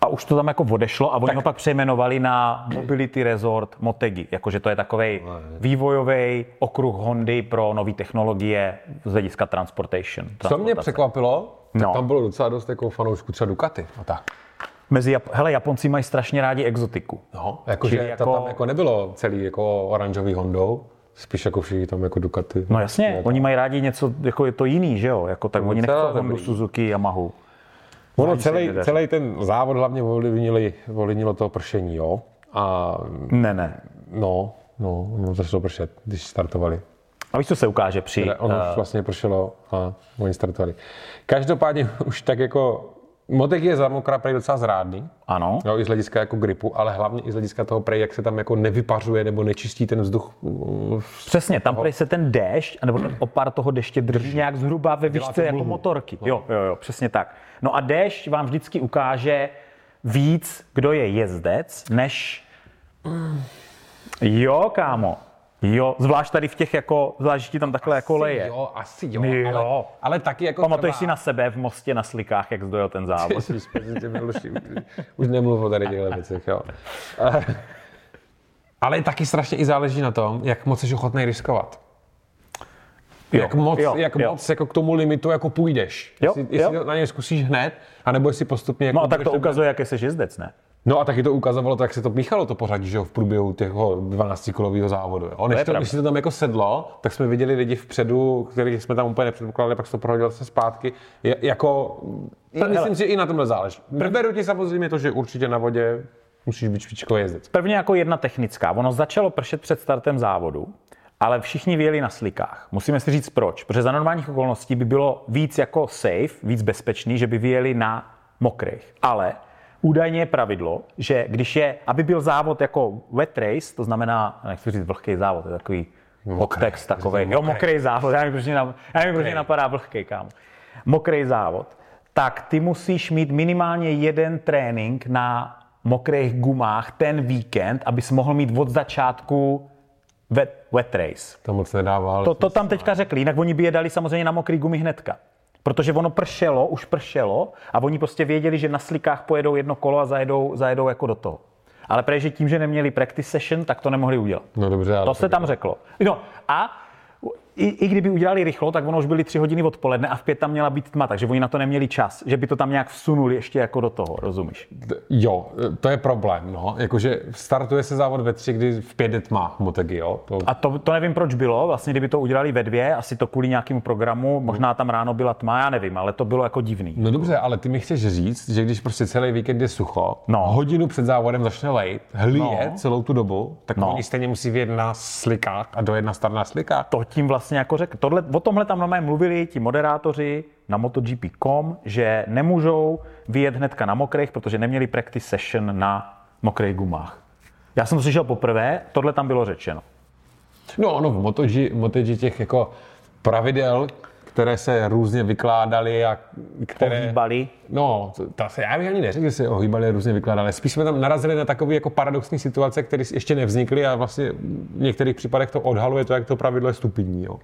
a už to tam jako odešlo a oni tak. ho pak přejmenovali na Mobility Resort Motegi, jakože to je takový vývojový okruh Hondy pro nové technologie z hlediska transportation. Co mě překvapilo, tak No. tam bylo docela dost jako fanoušků třeba Ducati. A tak. Mezi Jap- Hele, Japonci mají strašně rádi exotiku. No, jakože jako... jako- to tam jako nebylo celý jako oranžový Hondou, spíš jako všichni tam jako Ducati. No jasně, oni mají rádi něco, jako je to jiný, že jo? Jako, tak oni docela nechcou Hondu. Suzuki, Yamahu. Ono celý, celý ten závod hlavně ovlivnili, ovlivnilo to pršení, jo. A Ne, ne. no, no, no začalo pršet, když startovali. A víš, co se ukáže při... Teda ono už vlastně pršelo a oni startovali. Každopádně už tak jako Motek je za mokra prej docela zrádný, Ano. jo, i z hlediska jako gripu, ale hlavně i z hlediska toho prej, jak se tam jako nevypařuje nebo nečistí ten vzduch. uh, Přesně, tam prej se ten déšť, nebo ten opar toho deště drží nějak zhruba ve výšce jako motorky. Jo, jo, jo, přesně tak. No a déšť vám vždycky ukáže víc, kdo je jezdec, než... Jo, kámo. Jo, zvlášť tady v těch jako, zvlášť, ti tam takhle jako leje. Jo, asi jo, Jo. Ale, ale taky jako Pamatuješ trvá- si na sebe v mostě na slikách, jak zdojel ten závod? Ježiš, už nemluv o tady těchto věcech, jo. Ale taky strašně i záleží na tom, jak moc jsi ochotný riskovat. Jak moc, jo, jak jo. moc jako k tomu limitu jako půjdeš. Jo, jestli, jestli jo. na něj zkusíš hned, anebo jestli postupně... Jako No a tak to ukazuje, jak jsi jezdec, ne? No a taky to ukazovalo to, jak se to míchalo to pořadí, že jo, v průběhu těho 12-kolového závodu. Jo. Než, to, pravda. když si to tam jako sedlo, tak jsme viděli lidi vpředu, kterých jsme tam úplně nepředpokládali, pak se to prohodilo se zpátky. Je, jako, já myslím, že i na tomhle záleží. Beru ti samozřejmě to, že určitě na vodě musíš být špičkový jezdec. Prvně jako jedna technická. Ono začalo pršet před startem závodu ale všichni vyjeli na slikách. Musíme si říct proč. Protože za normálních okolností by bylo víc jako safe, víc bezpečný, že by vyjeli na mokrých. Ale údajně je pravidlo, že když je, aby byl závod jako wet race, to znamená, nechci říct vlhký závod, je takový podtext takový, jo, mokrý závod, já nevím, proč mě, nap- já nevím, proč mě napadá vlhký, kámo. Mokrý závod, tak ty musíš mít minimálně jeden trénink na mokrých gumách ten víkend, abys mohl mít od začátku wet, wet race. To moc nedával. To, to tam teďka řekli, jinak oni by je dali samozřejmě na mokrý gumy hnedka. Protože ono pršelo, už pršelo a oni prostě věděli, že na slikách pojedou jedno kolo a zajedou, zajedou jako do toho. Ale protože tím, že neměli practice session, tak to nemohli udělat. No dobře, ale To se tam řeklo. No a i, i kdyby udělali rychlo, tak ono už byly tři hodiny odpoledne a v pět tam měla být tma, takže oni na to neměli čas, že by to tam nějak vsunuli ještě jako do toho, rozumíš? Jo, to je problém, no. Jakože startuje se závod ve tři, kdy v pět je tma Motegi, jo. To... A to, to nevím, proč bylo. Vlastně, kdyby to udělali ve dvě, asi to kvůli nějakému programu, možná tam ráno byla tma, já nevím, ale to bylo jako divný. No dobře, ale ty mi chceš říct, že když prostě celý víkend je sucho, No. hodinu před závodem začne lejt, hlíje No. celou tu dobu, tak No. oni stejně musí vyjet na slikách a dojet na start na slikách. To tím vlastně jako řekl. Tohle, o tomhle tam normálně mluvili ti moderátoři na MotoGP.com, že nemůžou vyjet hnedka na mokrých, protože neměli practice session na mokrých gumách. Já jsem to slyšel poprvé, tohle tam bylo řečeno. No ono v těch jako pravidel, které se různě vykládaly a které... Ohýbali. No, to, se, já bych ani neřekl, že se ohýbali a různě vykládali. Spíš jsme tam narazili na takové jako paradoxní situace, které ještě nevznikly a vlastně v některých případech to odhaluje to, jak to pravidlo je stupidní. Jo.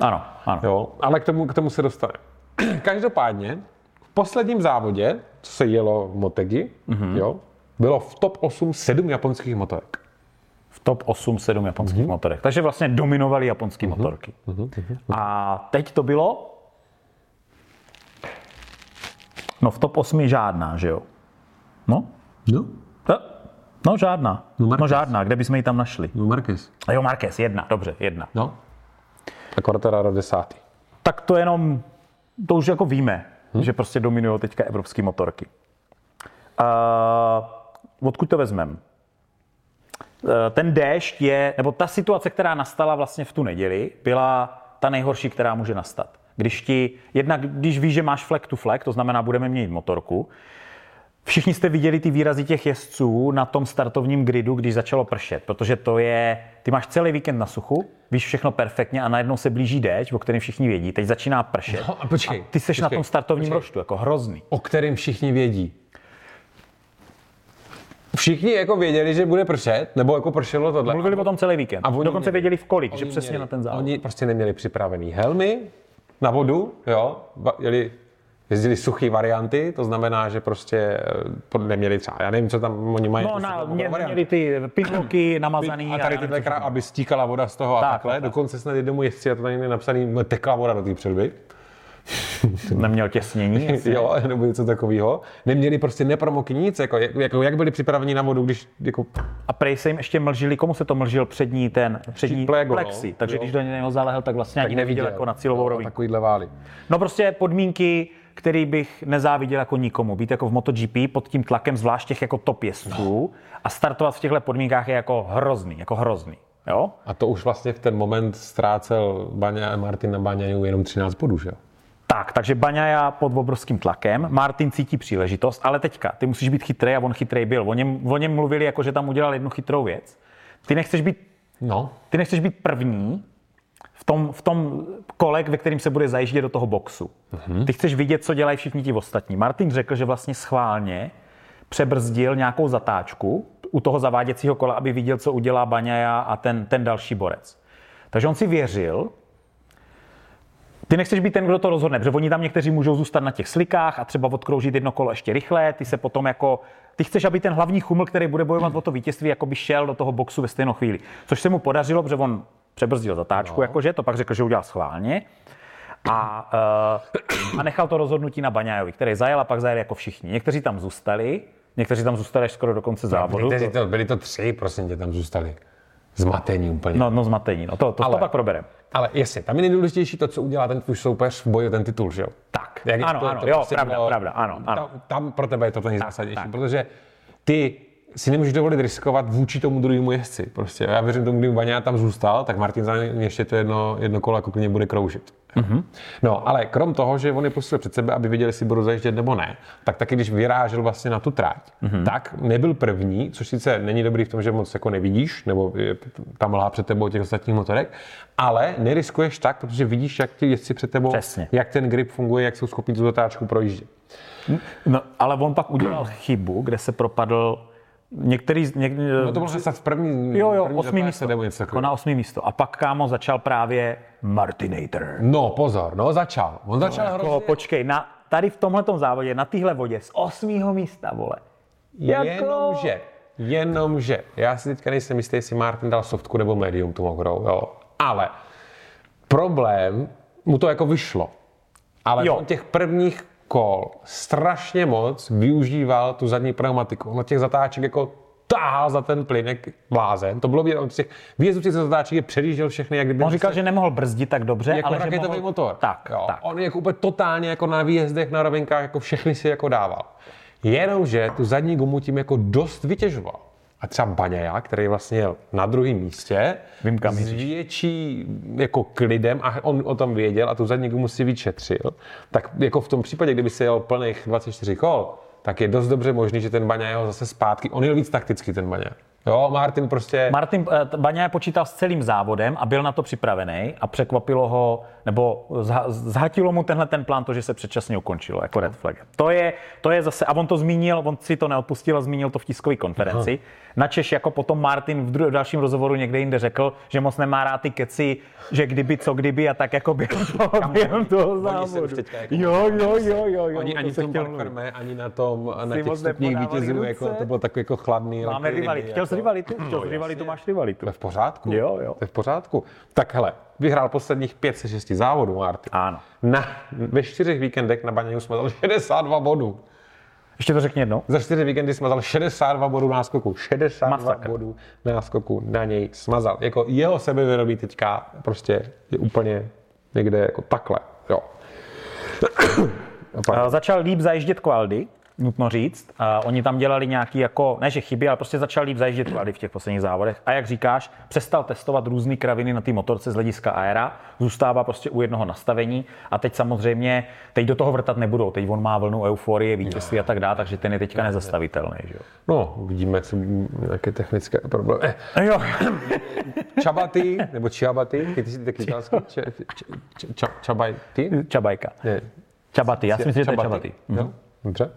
Ano, ano. Jo, ale k tomu, k tomu se dostane. Každopádně, v posledním závodě, co se jelo v Motegi, mm-hmm. jo, bylo v top 8 sedm japonských motorek. V top 8, 7 japonských mm-hmm. motorek. Takže vlastně dominovali japonské mm-hmm. motorky. Mm-hmm. A teď to bylo? No v top 8 žádná, že jo? No? No, No, no žádná. No, No, Marquez. no žádná, kde bychom ji tam našli? no Marquez. A jo, Marquez, jedna, dobře, jedna. No. A Quartararo desátý. Tak to jenom, to už jako víme, hmm? že prostě dominují teďka evropské motorky. Uh, odkud to vezmeme? Uh, ten déšť je, nebo ta situace, která nastala vlastně v tu neděli, byla ta nejhorší, která může nastat. Když ti, jednak když víš, že máš flag to flag, to znamená, budeme měnit motorku, Všichni jste viděli ty výrazy těch jezdců na tom startovním gridu, když začalo pršet, protože to je, ty máš celý víkend na suchu, víš všechno perfektně a najednou se blíží déšť, o kterém všichni vědí, teď začíná pršet. No, a počkej, ty seš na počkej, tom startovním počkej. roštu, jako hrozný. O kterém všichni vědí. Všichni jako věděli, že bude pršet, nebo jako pršelo tohle. Mluvili o tom celý víkend. A oni Dokonce měli- věděli v kolik, že přesně měli- na ten závod. Oni prostě neměli připravený helmy na vodu, jo, jeli, jezdili suchý varianty, to znamená, že prostě eh, neměli třeba, já nevím, co tam oni mají. No, prostě na, mě, měli ty pinloky namazaný. a tady tyhle krá, aby stíkala voda z toho a Tak, takhle. tak, tak. Dokonce snad jednomu jezdci, a to tady je napsaný, tekla voda do té předby. Neměl těsnění. jo, nebo něco takového. Neměli prostě nepromoký nic, jako, jako, jak byli připraveni na vodu, když jako, A prej se jim ještě mlžili, komu se to mlžil přední ten přední plego, no. plexi, takže Jo. když do něho zalehl, tak vlastně ani neviděl jako na cílovou rovinku. Takovýhle vály. No prostě podmínky, který bych nezáviděl jako nikomu. Být jako v MotoGP pod tím tlakem, zvlášť těch jako top jezdců a startovat v těchto podmínkách je jako hrozný, jako hrozný. Jo? A to už vlastně v ten moment ztrácel Baňa, Martin na Baňaju jenom 13 bodů, že jo? Tak, takže Baňaja pod obrovským tlakem, Martin cítí příležitost, ale teďka, ty musíš být chytrý a on chytrý byl. O něm, o něm mluvili jako, že tam udělal jednu chytrou věc. Ty nechceš být, No, ty nechceš být první v tom, v tom kole, ve kterým se bude zajíždět do toho boxu. Ty chceš vidět, co dělají všichni ti ostatní. Martin řekl, že vlastně schválně přebrzdil nějakou zatáčku u toho zaváděcího kola, aby viděl, co udělá Baňaja a ten, ten další borec. Takže on si věřil, ty nechceš být ten, kdo to rozhodne, protože oni tam někteří můžou zůstat na těch slikách a třeba odkroužit jedno kolo ještě rychle, ty se potom jako, ty chceš, aby ten hlavní chuml, který bude bojovat o to vítězství, jako by šel do toho boxu ve stejnou chvíli. Což se mu podařilo, protože on přebrzdil zatáčku, no. jakože, to pak řekl, že udělal schválně. A, uh, a nechal to rozhodnutí na Baňajovi, který zajel a pak zajel jako všichni. Někteří tam zůstali, někteří tam zůstali až skoro do konce závodu. Někteří to, byli to tři, prosím tě, tam zůstali. Zmatení úplně. No, no zmatení, no to, to, Ale- to pak probereme. Ale jasně, tam je nejdůležitější to, co udělá ten tvůj soupeř v boji o ten titul, že jo? Tak, Jak ano, to- ano, to jo, prostě pravda, bylo- pravda, ano, ano. Tam, tam pro tebe je to nejzásadnější, tak. protože ty si nemůžeš dovolit riskovat vůči tomu druhému jezdci. Prostě. Já věřím tomu, kdyby Baňa tam zůstal, tak Martin za ně ještě to jedno, jedno kolo jako klidně bude kroužit. Mm-hmm. No, ale krom toho, že on je pustil před sebe, aby viděli, jestli budou zajíždět nebo ne, tak taky, když vyrážel vlastně na tu tráť, mm-hmm. tak nebyl první, což sice není dobrý v tom, že moc jako nevidíš, nebo je tam mlhá před tebou těch ostatních motorek, ale neriskuješ tak, protože vidíš, jak ti jezdci před tebou, Přesně. jak ten grip funguje, jak jsou schopni tu zatáčku projíždět. No, ale on pak udělal chybu, kde se propadl některý, z- něk, No to byl v první, jo, jo, první osmý místo, nebo něco jako na osmý místo. A pak kámo začal právě Martinator. No pozor, no začal. On začal Jako, hrozně... počkej, na, tady v tomhletom závodě, na téhle vodě z osmého místa, vole. Jako- Jenomže, jenomže, já si teďka nejsem jistý, jestli Martin dal softku nebo medium tu mokrou, jo. Ale problém, mu to jako vyšlo. Ale Jo. on těch prvních kol strašně moc využíval tu zadní pneumatiku. On těch zatáček jako táhal za ten plyn jak blázen. To bylo vidět, on těch výjezdů těch zatáček je předjížděl všechny, jak kdyby On říkal, že nemohl brzdit tak dobře, jako ale že raketový mohl... motor. Tak, jo. tak. On jako úplně totálně jako na výjezdech, na rovinkách, jako všechny si jako dával. Jenomže tu zadní gumu tím jako dost vytěžoval. A třeba Baňaja, který vlastně jel na druhém místě, Vím, kam s větší jako klidem a on o tom věděl a tu zadní gumu si víc šetřil, tak jako v tom případě, kdyby se jel plných 24 kol, tak je dost dobře možný, že ten Baňa jel zase zpátky. On jel víc takticky, ten Baňa. Jo, Martin prostě... Martin eh, Baňa počítal s celým závodem a byl na to připravený a překvapilo ho, nebo zha- zhatilo mu tenhle ten plán to, že se předčasně ukončilo jako red flag. To je, to je zase, a on to zmínil, on si to neodpustil a zmínil to v tiskové konferenci. Na Češ jako potom Martin v, dru- v dalším rozhovoru někde jinde řekl, že moc nemá rád ty keci, že kdyby, co kdyby a tak jako během toho, během toho závodu. jako- Jo, jo, jo, jo, jo. Oni to ani v tom chtěl Park mluvit. Fermé, ani na tom, na těch stupních vítězů, jako, to bylo takový jako chladný. Máme rivalitu. ryby, Chtěl jsi jako. rivalitu? Chtěl jsi rivalitu, máš rivalitu. To je v pořádku. Jo, jo. To je v pořádku. Tak hele, vyhrál posledních 5 ze 6 závodů, Martin. Ano. Na, ve čtyřech víkendech na Baňaňu smazal 62 bodů. Ještě to řekni jednou. Za čtyři víkendy smazal 62 bodů náskoku. 62 Masakr. bodů náskoku na něj smazal. Jako jeho sebevědomí teďka prostě je úplně někde jako takhle. Jo. Uh, začal líp zajíždět kvaldy, nutno říct. Uh, oni tam dělali nějaký jako, ne že chyby, ale prostě začal líp zajíždět kvaldy v těch posledních závodech. A jak říkáš, přestal testovat různé kraviny na té motorce z hlediska aera, zůstává prostě u jednoho nastavení a teď samozřejmě, teď do toho vrtat nebudou. Teď on má vlnu euforie, vítězství a tak dále, takže ten je teďka nezastavitelný. Že? No, uvidíme, co, jaké technické problémy. Eh, Jo, Čabaty, nebo Čiabaty, ty, jsi taky italský, č, č, č, č, Čabaty? Čabajka. Ne, Čabaty, já si myslím, že to je Čabaty. Jo, dobře.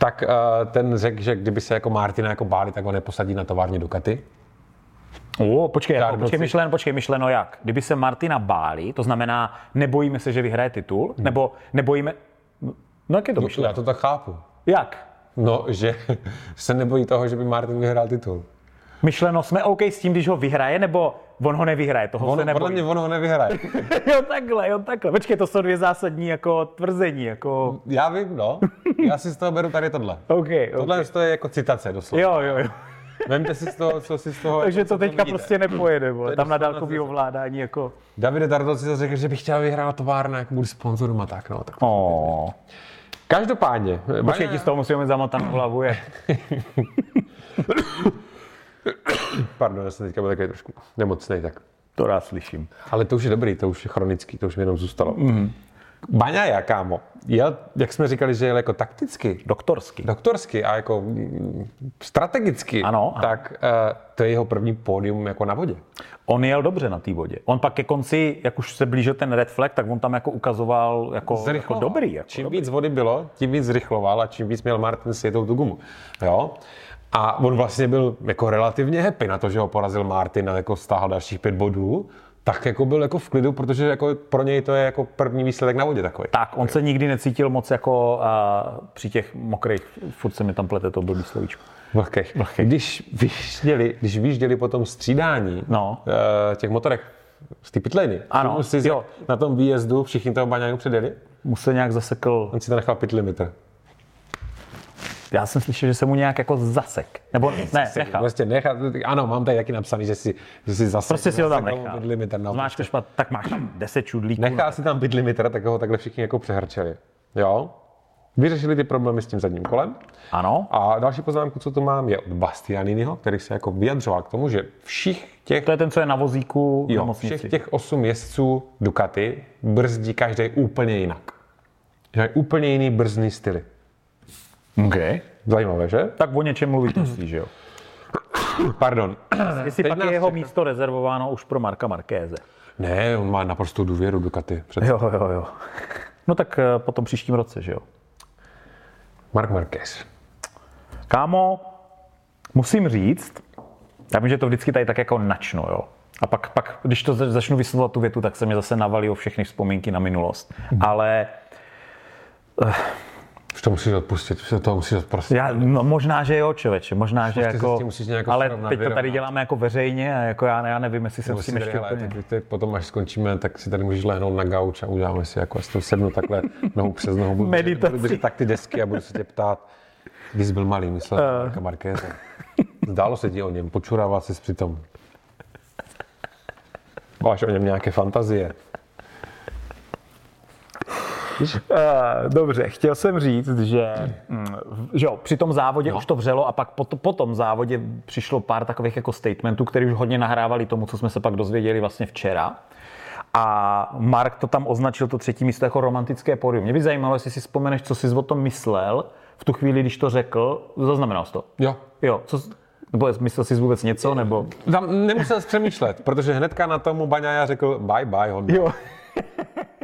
Tak uh, ten řekl, že kdyby se jako Martina jako báli, tak ho neposadí na továrně Ducati. O, počkej, jako, Žádnou počkej, myšleno, počkej, myšleno jak? Kdyby se Martina báli, to znamená, nebojíme se, že vyhraje titul, Hmm. nebo nebojíme... No jak je to myšleno? Já to tak chápu. Jak? No, že se nebojí toho, že by Martin vyhrál titul. Myšleno, jsme OK s tím, když ho vyhraje, nebo on ho nevyhraje, toho On, se podle nebojí. mě on ho nevyhraje. jo, takhle, jo, takhle. Počkej, to jsou dvě zásadní jako tvrzení, jako... Já vím, no. Já si z toho beru tady tohle. OK, OK. Tohle to je jako citace doslova. Jo, jo, jo. Vemte si z toho, co si z toho... Takže jako, to co teďka vidíte. prostě nepojede, je Tam na dálkový to- ovládání, jako... Davide Dardot si zase řekl, že by chtěl vyhrát továrna jako bude sponzorům a tak, no. Tak. Oh. Každopádně. Počkej, ti z toho musíme mít zamotanou hlavu, je. Pardon, já jsem teďka byl takový trošku nemocný, tak. To rád slyším. Ale to už je dobrý, to už je chronický, to už mi jenom zůstalo. Mm. Baňaja, kámo, jel, jak jsme říkali, že jel jako takticky, Doktorsky. doktorsky a jako mm, strategicky, Ano, ano. tak uh, to je jeho první pódium jako na vodě. On jel dobře na té vodě. On pak ke konci, jak už se blížil ten red flag, tak on tam jako ukazoval jako, jako dobrý. Jako čím dobrý. víc vody bylo, tím víc zrychloval a čím víc měl Martin sjetou tu gumu. Jo? A on vlastně byl jako relativně happy na to, že ho porazil Martin a jako stáhl dalších pět bodů, tak jako byl jako v klidu, protože jako pro něj to je jako první výsledek na vodě takový. Tak, on se nikdy necítil moc jako uh, při těch mokrých, furt se mi tam plete to blbý slovíčko. Vlhkých. Když vyjížděli, když vyjížděli po tom střídání No. eh, těch motorek z té pitliny, Ano, jo. na tom výjezdu všichni toho baňáku předjeli, Mu se nějak zasekl. on si to nechal pit limiter. Já jsem slyšel, že se mu nějak jako zasek. Nebo ne, nechal. Prostě nechal, ano, mám tady taky napsaný, že si, že si zase Prostě si ho tam nechal. limiter na Máš to špat, tak máš tam 10 čudlíků. Nechal si tam pit limiter, tak ho takhle všichni jako přehrčeli. Jo? vyřešili ty problémy s tím zadním kolem. Ano. A další poznámku, co tu mám, je od Bastianiniho, který se jako vyjadřoval k tomu, že všich těch, To je ten, co je na vozíku jo, nemocnici. všech těch osm jezdců Ducati brzdí každý úplně jinak. Že mají úplně jiný brzdný styly. Okay. Zajímavé, že? Tak o něčem mluvit musí, že jo? Pardon. Jestli pak je jeho čeká- místo rezervováno už pro Marka Markéze. Ne, on má naprostou důvěru Ducati. Před... Jo, jo, jo. No tak eh, po tom příštím roce, že jo? Mark Marquez. Kámo, musím říct, já vím, že to vždycky tady tak jako načnu, jo. A pak, pak když to za- začnu vyslovovat tu větu, tak se mě zase navalí o všechny vzpomínky na minulost. Ale Už to musíš odpustit, už to musíš odprostit. já, no, možná, že jo, člověče, možná, že Prostě jako, musíš nějak ale srovnat, teď to tady děláme jako veřejně a jako já, já nevím, jestli jsem s tím ještě úplně... ty potom, až skončíme, tak si tady můžeš lehnout na gauč a uděláme si jako, s tou sednu takhle nohu přes nohu. Budu, Meditaci. budu držet tak ty desky a budu se tě ptát, když jsi byl malý, myslel uh. Marka Markéze. Zdálo se ti o něm, počurával jsi přitom. Máš o něm nějaké fantazie. Uh, dobře, chtěl jsem říct, že, mm, že jo, při tom závodě no. už to vřelo a pak po, to, po tom závodě přišlo pár takových jako statementů, které už hodně nahrávali tomu, co jsme se pak dozvěděli vlastně včera. A Mark to tam označil to třetí místo jako romantické pódium. Mě by zajímalo, jestli si vzpomeneš, co jsi o tom myslel v tu chvíli, když to řekl. Zaznamenal jsi to? Jo. Jo, co, nebo myslel jsi vůbec něco, nebo? Tam nemusel jsi přemýšlet, protože hnedka na tomu Baňaja řekl bye bye Honda. Jo.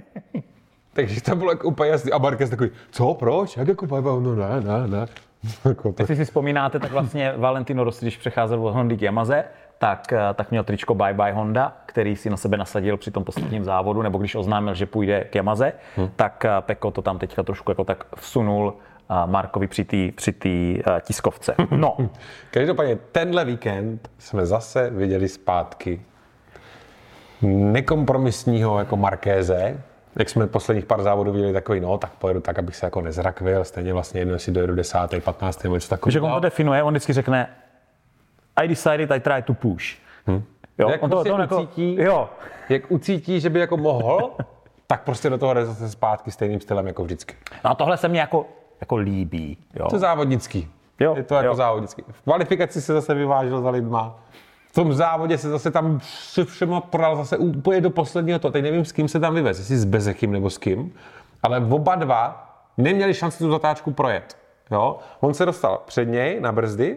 Takže to bylo jako úplně jasný. A Marquez takový, co, proč? Jak jako? No ne, ne, ne. Jako Jestli si vzpomínáte, tak vlastně Valentino Rossi, když přecházel od Hondy k Yamaze, tak, eh, tak měl tričko Bye Bye Honda, který si na sebe nasadil při tom posledním závodu, nebo když oznámil, že půjde k Yamaze, hmm. tak eh, Peko to tam teďka trošku jako tak vsunul eh, Markovi při té při tý, tiskovce. No, Každopádně tenhle víkend jsme zase viděli zpátky nekompromisního jako Markéze, jak jsme posledních pár závodů viděli takový, no, tak pojedu tak, abych se jako nezrakvil, stejně vlastně jedno, jestli dojedu 10. 15. nebo něco že on takového. to definuje, on vždycky řekne I decided I try to push. Hmm. Jo, Jak on to, prostě to jako, ucítí- jo, Jak ucítí, že by jako mohl, tak prostě do toho jde zase zpátky stejným stylem jako vždycky. no a tohle se mně jako, jako líbí. Jo. To je závodnický. Jo, je to jako jo. závodnický. V kvalifikaci se zase vyvážel za lidma. V tom závodě se zase tam si všema prodal zase úplně do posledního to. Teď nevím, s kým se tam vyvez, jestli s Bezechym nebo s kým. Ale oba dva neměli šanci tu zatáčku projet. Jo? On se dostal před něj na brzdy,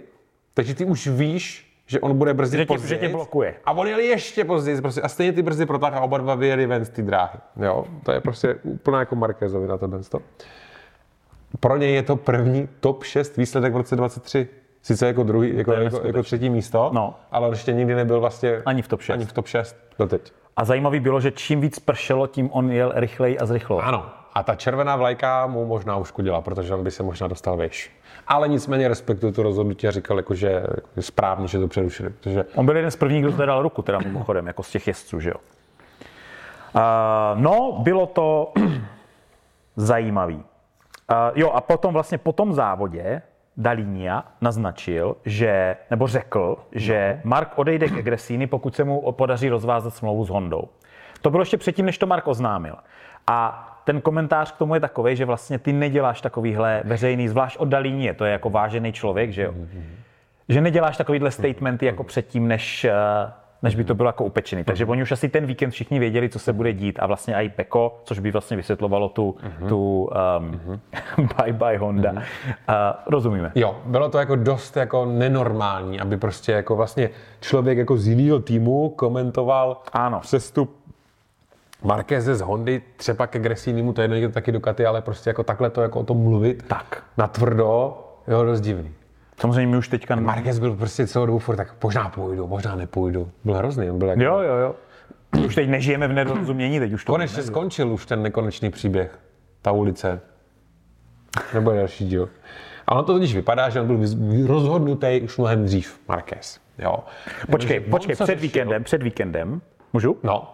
takže ty už víš, že on bude brzdit později. že tě blokuje. A on jel ještě později prostě, a stejně ty brzdy protáhl a oba dva vyjeli ven z té dráhy. Jo? To je prostě úplná jako Markézovi na tohle. Pro něj je to první top 6 výsledek v roce 23. Sice jako druhý, jako, jako, jako třetí místo, No. ale on ještě nikdy nebyl vlastně Ani v top 6. Ani v top 6 doteď. A zajímavý bylo, že čím víc pršelo, tím on jel rychleji a zrychloval. Ano. A ta červená vlajka mu možná uškodila, protože on by se možná dostal vejš. Ale nicméně respektuju to rozhodnutí a říkal, jako, že je správně, že to přerušili. Protože On byl jeden z prvních, kdo dal ruku, teda mimochodem, jako z těch jezdců, že jo. Uh, no, bylo to zajímavý. Uh, jo, a potom vlastně po tom závodě Dalinia naznačil, že, nebo řekl, že Mark odejde k Gresini, pokud se mu podaří rozvázat smlouvu s Hondou. To bylo ještě předtím, než to Mark oznámil. A ten komentář k tomu je takový, že vlastně ty neděláš takovýhle veřejný, zvlášť od Dalinie, to je jako vážený člověk, že jo. Že neděláš takovýhle statementy jako předtím, než, eh, než by to bylo jako upečený. Takže oni už asi ten víkend všichni věděli, co se bude dít a vlastně i Peko, což by vlastně vysvětlovalo tu, tu um, bye bye Honda. Uh, rozumíme. Jo, bylo to jako dost jako nenormální, aby prostě jako vlastně člověk jako z jiného týmu komentoval Ano. přestup Markéze z Hondy, třeba ke Gresinimu, to je jedno, taky Ducati, ale prostě jako takhle to jako o tom mluvit Tak. na tvrdo, jo, dost divný. Samozřejmě my už teďka... Marquez byl prostě celou dobu furt tak možná půjdu, možná nepůjdu. Byl hrozný, on byl jako... Jo, jo, jo. Už teď nežijeme v nedorozumění, teď už to Konečně skončil už ten nekonečný příběh, ta ulice. Nebo další díl. A ono to totiž vypadá, že on byl rozhodnutý už mnohem dřív, Marquez. Jo. Počkej, on počkej, před řešil- víkendem, před víkendem, můžu? No,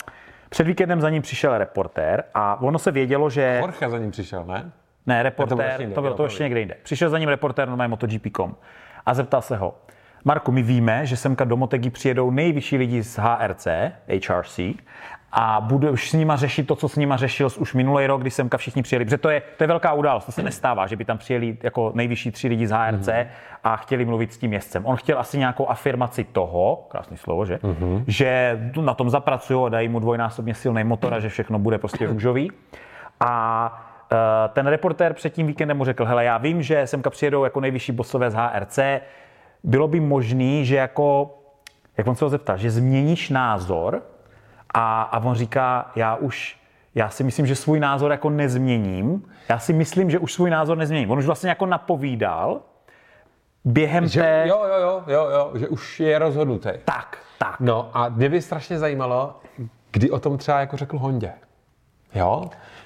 Před víkendem za ním přišel reportér a ono se vědělo, že... Jorge za ním přišel, ne? Ne, To reportér, bylo to, ještě jinde, bylo to ještě někde jinde. Přišel za ním reportér normálně MotoGP.com a zeptal se ho, Marku, my víme, že semka do Motegi přijedou nejvyšší lidi z HRC, HRC, a budu už s nima řešit to, co s nima řešil už minulý rok, kdy semka všichni přijeli. Protože to je, to je velká událost, to se nestává, že by tam přijeli jako nejvyšší tři lidi z HRC mm-hmm. a chtěli mluvit s tím jezdcem. On chtěl asi nějakou afirmaci toho, krásný slovo, že, mm-hmm. že na tom zapracují a dají mu dvojnásobně silný motor a že všechno bude prostě růžový. A uh, ten reportér před tím víkendem mu řekl, hele, já vím, že semka přijedou jako nejvyšší bosové z HRC, bylo by možný, že jako, jak on se ho zeptá, že změníš názor, a, a on říká, já už, já si myslím, že svůj názor jako nezměním. Já si myslím, že už svůj názor nezměním. On už vlastně jako napovídal během že, té... Jo, jo, jo, jo, jo, že už je rozhodnutý. Tak, tak. No a mě by strašně zajímalo, kdy o tom třeba jako řekl Hondě. Jo?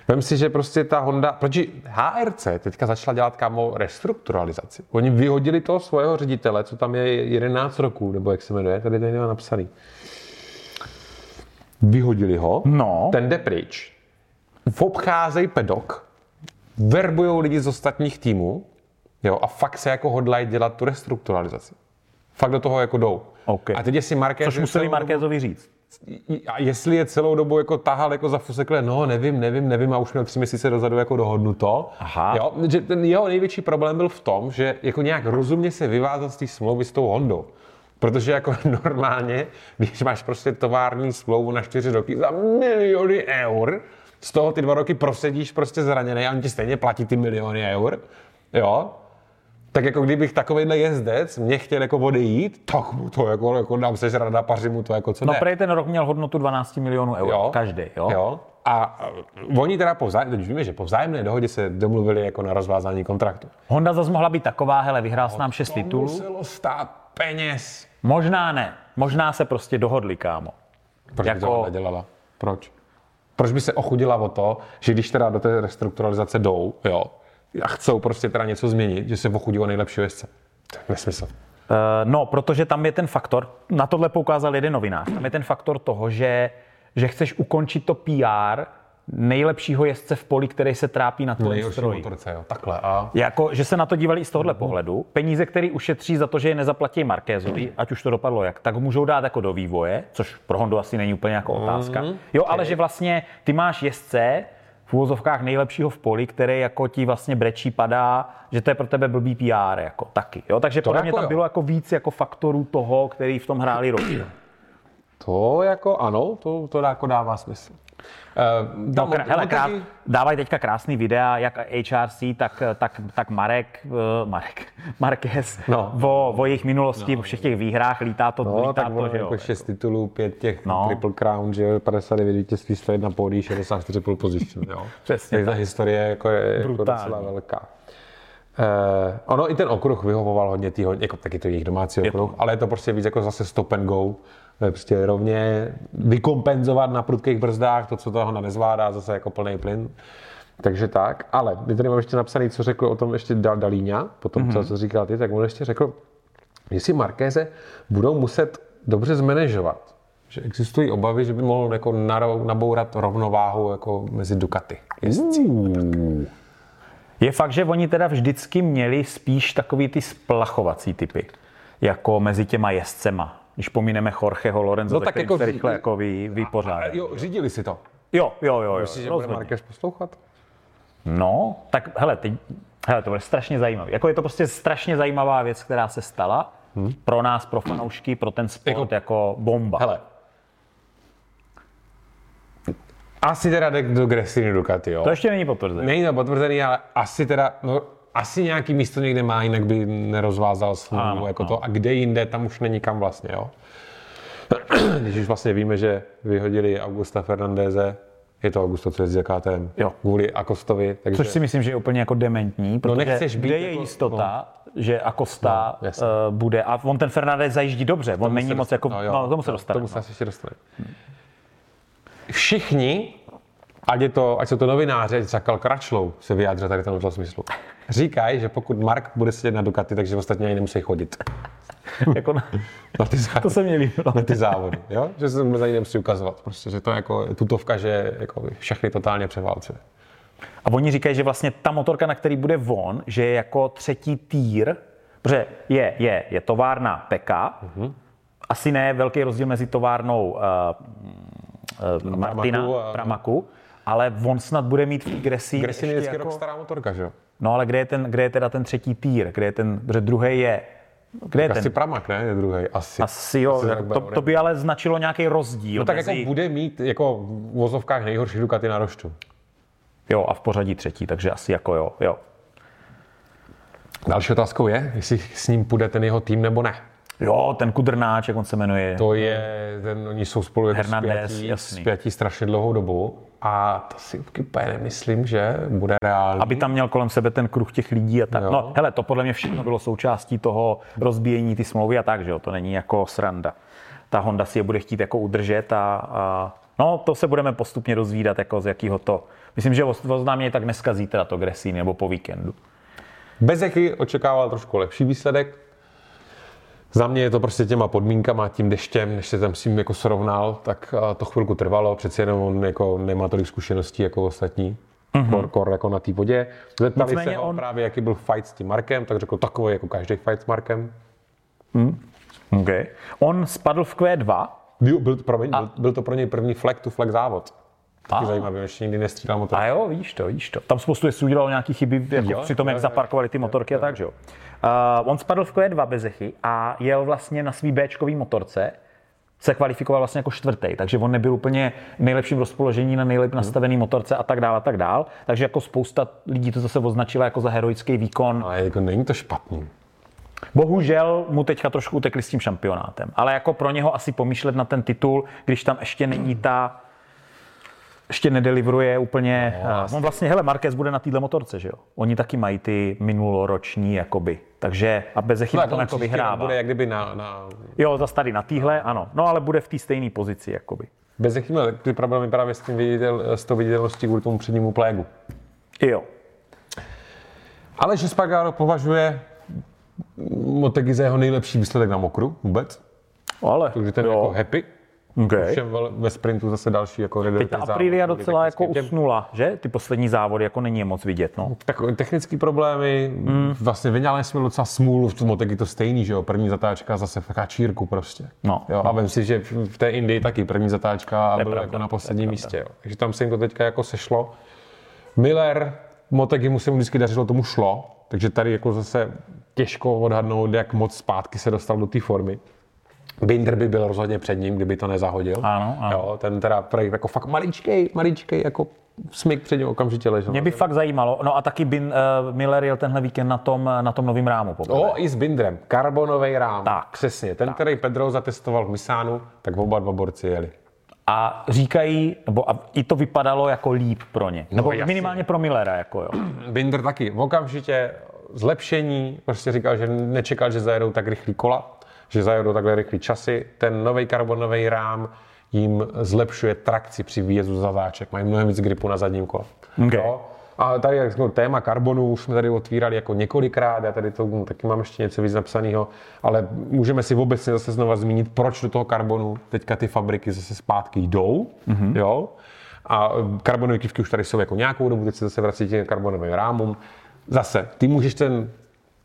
Vem si, že prostě ta Honda, protože HRC teďka začala dělat kámo restrukturalizaci. Oni vyhodili toho svého ředitele, co tam je 11 roků, nebo jak se jmenuje, tady tady napsaný vyhodili ho, No. ten jde pryč, obcházejí pedok, verbují lidi z ostatních týmů jo, a fakt se jako hodlají dělat tu restrukturalizaci. Fakt do toho jako jdou. OK. A teď jestli Marquez... Což museli Markézovi říct. A jestli je celou dobu jako tahal jako za fusekle, no nevím, nevím, nevím a už měl tři měsíce dozadu jako dohodnuto. Aha. Jo, že ten jeho největší problém byl v tom, že jako nějak rozumně se vyvázat z té smlouvy s tou Hondou. Protože jako normálně, když máš prostě tovární smlouvu na čtyři roky za miliony eur, z toho ty dva roky prosedíš prostě zraněný a on ti stejně platí ty miliony eur, jo, tak jako kdybych takovýhle jezdec mě chtěl jako odejít, tak mu to jako, jako dám sežrat a paři mu to jako co No, prej ten rok měl hodnotu 12 milionů eur. Jo. Každý, jo? jo. A uh, oni teda po vzájemné, teď víme, že po vzájemné dohodě se domluvili jako na rozvázání kontraktu. Honda zase mohla být taková, hele, vyhrál s nám 6 To titulů. muselo stát peněz. Možná ne. Možná se prostě dohodli, kámo. Proč jako... by Jako- to nedělala? Proč? Proč by se ochudila o to, že když teda do té restrukturalizace jdou, jo, a chcou prostě teda něco změnit, že se ochudí o nejlepší jezdce? To je nesmysl. Uh, no, protože tam je ten faktor, na tohle poukázal jeden novinář, tam je ten faktor toho, že, že chceš ukončit to PR nejlepšího jezdce v poli, který se trápí na tom stroji. motorce, jo. Takhle. A Jako, že se na to dívali i z tohohle pohledu. Peníze, které ušetří za to, že je nezaplatí Markézovi, ať už to dopadlo jak, tak můžou dát jako do vývoje, což pro Hondu asi není úplně jako otázka. Jo, ale že vlastně ty máš jezdce v úvozovkách nejlepšího v poli, který jako ti vlastně brečí, padá, že to je pro tebe blbý PR jako taky. Jo? Takže podle mě jako tam jo. bylo jako víc jako faktorů toho, který v tom hráli roli. to jako ano, to, to jako dává smysl. Uh, No, krá, hele, krát, dávají teďka krásný videa, jak HRC, tak, tak, tak Marek, uh, Marek, Marquez, No. o, o jejich minulosti, o všech těch výhrách, lítá to, No, lítá tak to, že jo. jako šest titulů, pět těch No. no. Triple Crown, že jo, 59 vítězství, 101 pódií, 64 pole position, jo. Přesně Tak ta historie jako je jako docela velká. Eh, ono i ten okruh vyhovoval hodně tý, jako taky to jejich domácí Je okruh, ale je to prostě víc jako zase stop and go. Prostě rovně vykompenzovat na prudkých brzdách to, co toho nezvládá, zase jako plný plyn. Takže tak, ale my tady mám ještě napsaný, co řekl o tom ještě Dal Dalíňa, po tom, mm-hmm. co říkal ty, tak on ještě řekl, že si Markéze budou muset dobře zmanéžovat. Že existují obavy, že by mohl jako nabourat rovnováhu jako mezi Ducati. jezdci. Je fakt, že oni teda vždycky měli spíš takový ty splachovací typy, jako mezi těma jezdcema. Když pomíneme Jorgeho Lorenzo, No tak jako se rychle jako vy, vypořádá. Jo, řídili si to. Jo, jo, jo, jo, Myslíš, že bude. Marquez poslouchat? No, tak hele, teď, hele, to bude strašně zajímavé. Jako je to prostě strašně zajímavá věc, která se stala hmm. pro nás, pro fanoušky, pro ten sport jako, Jako- bomba. Hele. Asi teda jde do Gresiny Ducati, jo. To ještě není potvrzené. Není to potvrzený, ale asi teda, no, asi nějaký místo někde má, jinak by nerozvázal smlouvu Ano, jako ano. to. A kde jinde, tam už není kam vlastně, jo. Když už vlastně víme, že vyhodili Augusta Fernandéze, je to Augusto, co jezdí za KTM, Jo. kvůli Akostovi, takže... Což si myslím, že je úplně jako dementní, protože nechceš být kde je jako- jistota, že Acosta No, uh, bude, a on ten Fernandez zajíždí dobře, on není se moc jako, jo, no, tomu se dostane. Tomu se no. asi ještě dostane. Všichni, ať, je to, ať jsou to novináři, ať Zakal Kračlou se vyjádří tady v tomto smyslu. Říkají, že pokud Mark bude sedět na Ducati, takže ostatní ani nemusí chodit jako na, na ty, zá... to se mi líbilo. na ty závody. Jo? Že se za ní nemusí ukazovat. Prostě, že to je jako tutovka, že jako všechny totálně převálcuje. A oni říkají, že vlastně ta motorka, na který bude von, že je jako třetí týr, protože je, je, je továrna PK, Mhm. asi ne velký rozdíl mezi továrnou uh, uh, Martina Pramaku a- Pramaku, ale on snad bude mít v je ještě vždycky jako- rok stará motorka, že jo? No ale kde je, ten, kde je teda ten třetí týr? Kde je ten, protože druhý je, kde je Asi ten? Pramak, ne? Je druhý. Asi. Asi jo, Asi tak to, to, by ale značilo nějaký rozdíl No tak mezi... jako bude mít jako v vozovkách nejhorší Ducati na roštu. Jo, a v pořadí třetí, takže asi jako jo, jo. Další otázkou je, jestli s ním půjde ten jeho tým nebo ne. Jo, ten kudrnáč, jak on se jmenuje. To je, ten, oni jsou spolu jako Hernandez, spjatí, jasný. spjatí strašně dlouhou dobu a to si úplně nemyslím, že bude reálný. aby tam měl kolem sebe ten kruh těch lidí a tak. Jo. No, hele, to podle mě všechno bylo součástí toho rozbíjení ty smlouvy a tak, že jo, to není jako sranda. Ta Honda si je bude chtít jako udržet a, a no, to se budeme postupně dozvídat, jako z jakého to. Myslím, že oz- oznámí tak dneska, zítra to Gresín nebo po víkendu. Bezechy očekával trošku lepší výsledek. Za mě je to prostě těma podmínkama, tím deštěm, než se tam s tím jako srovnal, tak a, to chvilku trvalo, přeci jenom on jako nemá tolik zkušeností jako ostatní. Mm-hmm. Kor, kor, jako na té vodě. Zeptali Nicméně se ho on- právě, jaký byl fight s tím Markem, tak řekl takový jako každý fight s Markem. Okay. On spadl v Q2, Byl, byl, promiň, byl, byl, to pro něj první flag to flag závod. Taky A. zajímavý, ještě nikdy nestřídal motor. A jo, vidíš to, vidíš to. Tam spoustu jezdců udělalo nějaký chyby jako Jo, při tom, jo, jak jo, zaparkovali ty motorky a tak, že jo. Uh, on spadl v Q2 bezechy a jel vlastně na svý Bčkový motorce, se kvalifikoval vlastně jako čtvrtý, takže on nebyl úplně v nejlepším rozpoložení na nejlépe nastavený motorce a tak dále a tak dál. Takže jako spousta lidí to zase označila jako za heroický výkon. Ale jako není to špatný. Bohužel mu teďka trošku utekli s tím šampionátem, ale jako pro něho asi pomýšlet na ten titul, když tam ještě není ta ještě nedeliveruje úplně. No, on vlastně, hele, Marquez bude na téhle motorce, že jo? Oni taky mají ty minuloroční, jakoby. Takže a bez chyb Tak to jako vyhrává. Bude jak kdyby na, na Jo, zase tady na týhle, ano. No, ale bude v té stejné pozici, jakoby. Bez měl ty problémy právě s, tím viditel, s tou viditelností kvůli tomu přednímu plégu. Jo. Ale že Spargaro považuje Motegi za jeho nejlepší výsledek na mokru vůbec. Ale, Takže ten jo. jako happy. Okay. Vel- ve sprintu zase další jako Teď ta Aprilia docela jako usnula, že? Ty poslední závody jako není je moc vidět, no. Tak technické problémy, mm. vlastně Vinales jsme docela smůlu, v tom Motegi to stejný, že jo, první zatáčka zase v kačírku prostě. No. Jo, a vem si, že v té Indii taky první zatáčka a byl jako na posledním místě. Jo. Takže tam se jim to teďka jako sešlo. Miller, Motegi mu se mu vždycky dařilo, tomu šlo, takže tady jako zase těžko odhadnout, jak moc zpátky se dostal do té formy. Binder by byl rozhodně před ním, kdyby to nezahodil. Ano, ano. Jo, ten teda jako fakt maličkej, maličkej, jako smyk před ním okamžitě ležel. Mě by fakt zajímalo, no a taky Bin, uh, Miller jel tenhle víkend na tom, na tom novém rámu. poprvé. O, i s Bindrem. Karbonový rám. Tak. Přesně. Ten, který Pedro zatestoval v Misánu, tak oba dva borci jeli. A říkají, nebo a i to vypadalo jako líp pro ně. Nebo jasně. minimálně pro Millera, jako jo. Binder taky okamžitě zlepšení, prostě říkal, že nečekal, že zajedou tak rychlý kola, že zajedou takhle rychlý časy. Ten nový karbonový rám jim zlepšuje trakci při výjezdu za záček. Mají mnohem víc gripu na zadním kole. Okay. Jo? A tady jak řeknu, téma karbonu už jsme tady otvírali jako několikrát, já tady to hm, taky mám ještě něco víc napsaného, ale můžeme si obecně zase znova zmínit, proč do toho karbonu teďka ty fabriky zase zpátky jdou, mm-hmm. jo? A hm, karbonové kivky už tady jsou jako nějakou dobu, teď se zase vrací těm karbonovým rámům. Zase, ty můžeš ten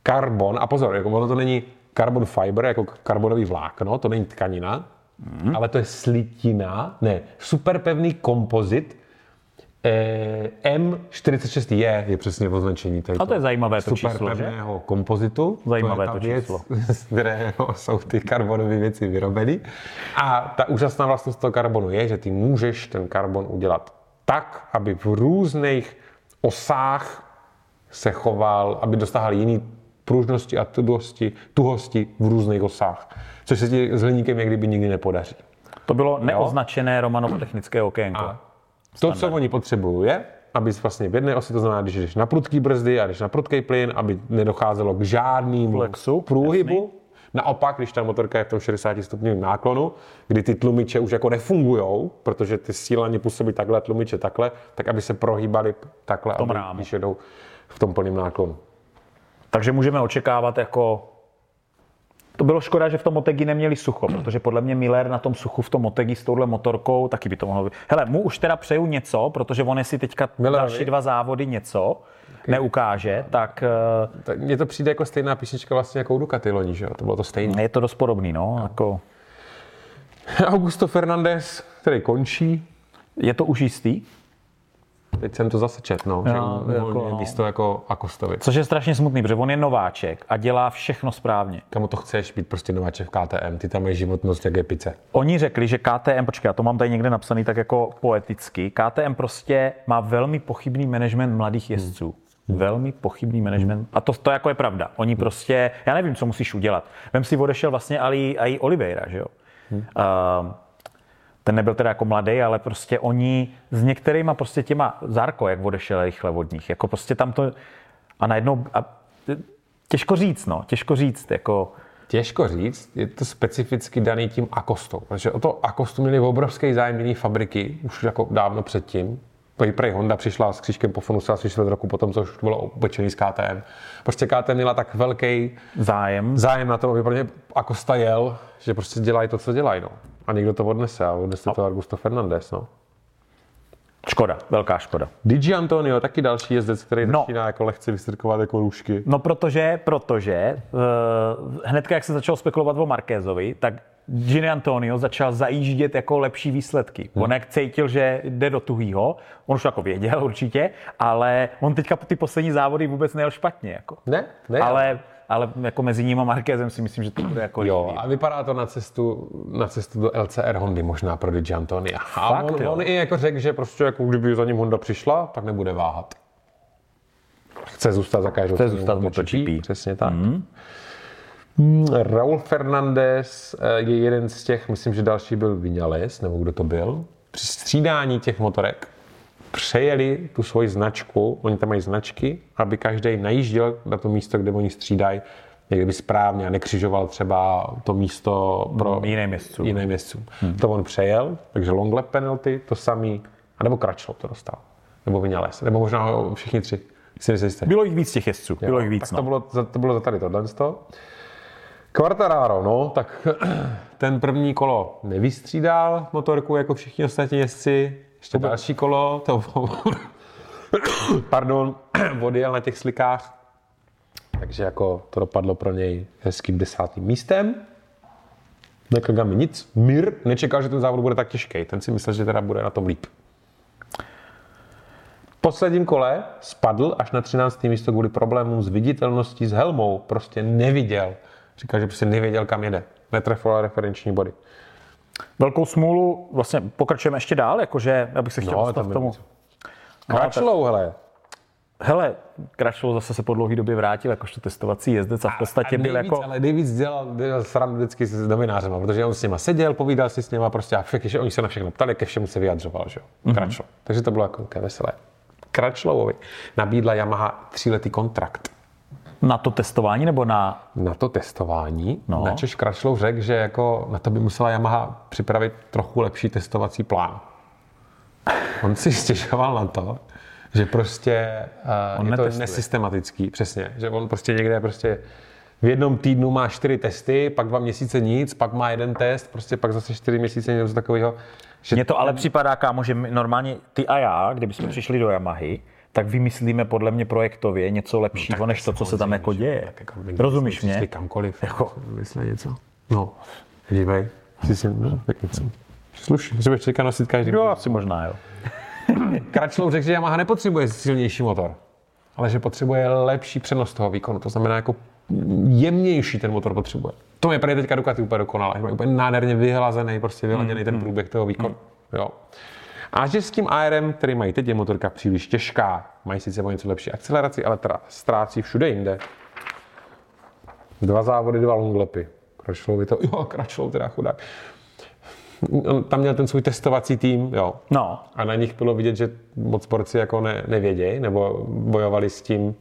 karbon, a pozor, jako ono to není carbon fiber, jako karbonový vlákno, to není tkanina, mm. ale to je slitina, ne, super pevný kompozit, Eh, M46je je přesně označení. Tady A to je zajímavé to super číslo, že? pevného kompozitu. Zajímavé to, je to věc, číslo. z kterého jsou ty karbonové věci vyrobeny. A ta úžasná vlastnost toho karbonu je, že ty můžeš ten karbon udělat tak, aby v různých osách se choval, aby dostával jiný pružnosti a tuhosti, tuhosti v různých osách. Což se ti s hliníkem jak kdyby nikdy nepodaří. To bylo neoznačené Romanovo technické okénko. A to, co oni potřebují, je, aby vlastně v jedné osi, to znamená, když jdeš na prudký brzdy a když na prudký plyn, aby nedocházelo k žádnému Flexu, průhybu. Naopak, když ta motorka je v tom 60 stupňovém náklonu, kdy ty tlumiče už jako nefungují, protože ty sílaně působí takhle, tlumiče takhle, tak aby se prohýbali takhle, tom aby, rámu. když jedou v tom plném náklonu. Takže můžeme očekávat jako... To bylo škoda, že v tom Motegi neměli sucho, protože podle mě Miller na tom suchu v tom Motegi s touhle motorkou taky by to mohlo být. Hele, mu už teda přeju něco, protože on si teďka Millerovi? další dva závody něco neukáže, tak Tak Mně to přijde jako stejná písnička vlastně jako u Ducati loni, že jo? To bylo to stejné. eh, je to dost podobný, no. Jako, Augusto Fernandez, který končí. Je to už jistý? Teď jsem to zase čet, no. Že jako, no. místo jako Akostovi. Což je strašně smutný, protože on je nováček a dělá všechno správně. Kamu to chceš být prostě nováček v KTM, ty tam mají životnost jak je pice. Oni řekli, že KTM, počkej, já to mám tady někde napsaný tak jako poeticky, KTM prostě má velmi pochybný management mladých jezdců. Velmi pochybný management. A to, to jako je pravda. Oni prostě, já nevím, co musíš udělat. Vem si odešel vlastně Ali, i Oliveira, že jo? Uh, ten nebyl teda jako mladý, ale prostě oni s některýma prostě těma, Zarko, jak odešel rychle od nich, jako prostě tam to, a najednou, a, těžko říct, no, těžko říct, jako, Těžko říct, je to specificky daný tím Akostou, protože o to Akostu měli obrovský zájem jiný fabriky, už jako dávno předtím. Prej, prej Honda přišla s křížkem po Fonuse asi čtvrt roku potom, co už bylo upečený z KTM. Prostě KTM měla tak velký zájem. zájem na to, aby pro ně Akosta jel, že prostě dělají to, co dělají. No. A někdo to odnese a odnese to Augusto Fernandez. No. Škoda, velká škoda. Digi Antonio, taky další jezdec, který No. no. začíná jako lehce vystrkovat jako růžky. No protože, protože uh, hnedka, jak se začalo spekulovat o Markézovi, tak Gini Antonio začal zajíždět jako lepší výsledky. On jak cítil, že jde do tuhýho, on už jako věděl určitě, ale on teďka ty poslední závody vůbec nejel špatně. Jako. Ne, ne. Ale, ale jako mezi ním a Markézem si myslím, že to bude jako Jo, líbý. a vypadá to na cestu, na cestu do LCR Hondy možná pro Digi Antonia. A Fakt, on, jo? on, i jako řekl, že prostě jako kdyby za ním Honda přišla, tak nebude váhat. Chce zůstat za každou Chce zůstat v MotoGP. Přesně tak. Mm. Raul Fernandez eh, je jeden z těch, myslím, že další byl Vinales, nebo kdo to byl. Při střídání těch motorek přejeli tu svoji značku, oni tam mají značky, aby každý najížděl na to místo, kde oni střídají, někde by správně a nekřižoval třeba to místo pro Jiným jezdcům. jiným jezdcům. Hmm. To on přejel, takže long lap penalty, to samý, anebo Crutchlow to dostal, nebo Vinales, nebo možná všichni tři. Si Bylo jich víc těch jezdců, bylo jich víc. tak No. to, bylo, za- to bylo za tady tohle. Quartararo, no, tak ten první kolo nevystřídal motorku jako všichni ostatní jezdci. Ještě další kolo, to pardon, odjel na těch slikách. Takže jako to dopadlo pro něj hezkým desátým místem. Neklega mi nic. Mir nečekal, že ten závod bude tak těžký. Ten si myslel, že teda bude na tom líp. V posledním kole spadl až na 13. místo kvůli problémům s viditelností s helmou. Prostě neviděl. Říkal, že prostě nevěděl, kam jede. Netrefila referenční body. Velkou smůlu, vlastně pokračujeme ještě dál, jakože, abych se chtěl No, dostat k tomu. víc. Crutchlow, hele. Hele, Crutchlow zase se po dlouhé době vrátil jakožto testovací jezdec a v podstatě a byl nejvíc, jako... Ale nejvíc dělal, dělal srandu vždycky s novinářema, protože on s nima seděl, povídal si s nima prostě a všechny, že oni se na všechno ptali, ke všemu se vyjadřoval, že jo. Mhm. Mm-hmm. Takže to bylo jako veselé. Crutchlowovi nabídla Yamaha tříletý kontrakt Na to testování nebo na... na to testování. No. Načež Crutchlow řekl, že jako na to by musela Yamaha připravit trochu lepší testovací plán. On si stěžoval na to, že prostě On uh, je to netestuje. nesystematický, přesně, že on prostě někde prostě v jednom týdnu má čtyři testy, pak dva měsíce nic, pak má jeden test, prostě pak zase čtyři měsíce něco takového. Že Mně to ale připadá, kámo, že normálně ty a já, kdybychom přišli do Yamahy, tak vymyslíme podle mě projektově něco lepšího, než to, co se tam jako děje. tak jako Rozumíš mě? Kamkoliv, Jako- jako, vymyslí něco. No, dívej, si si, no, tak něco. Slušně, že budeš čekat nosit každý. Jo, asi možná, jo. Kračlou řekl, že Yamaha nepotřebuje silnější motor, ale že potřebuje lepší přenos toho výkonu. To znamená, jako jemnější ten motor potřebuje. To je prý teďka Ducati úplně dokonale. Má úplně nádherně vyhlazený, prostě vyladěný Hmm, ten průběh toho výkonu. Jo. A že s tím ARM, který mají teď, je motorka příliš těžká. Mají sice o něco lepší akceleraci, ale teda ztrácí všude jinde. Dva závody, dva longlepy. Kračlovi to, jo, Kračlov teda chudák. On tam měl ten svůj testovací tým, jo, No, a na nich bylo vidět, že moc sporci jako ne, nevědějí, nebo bojovali s tím.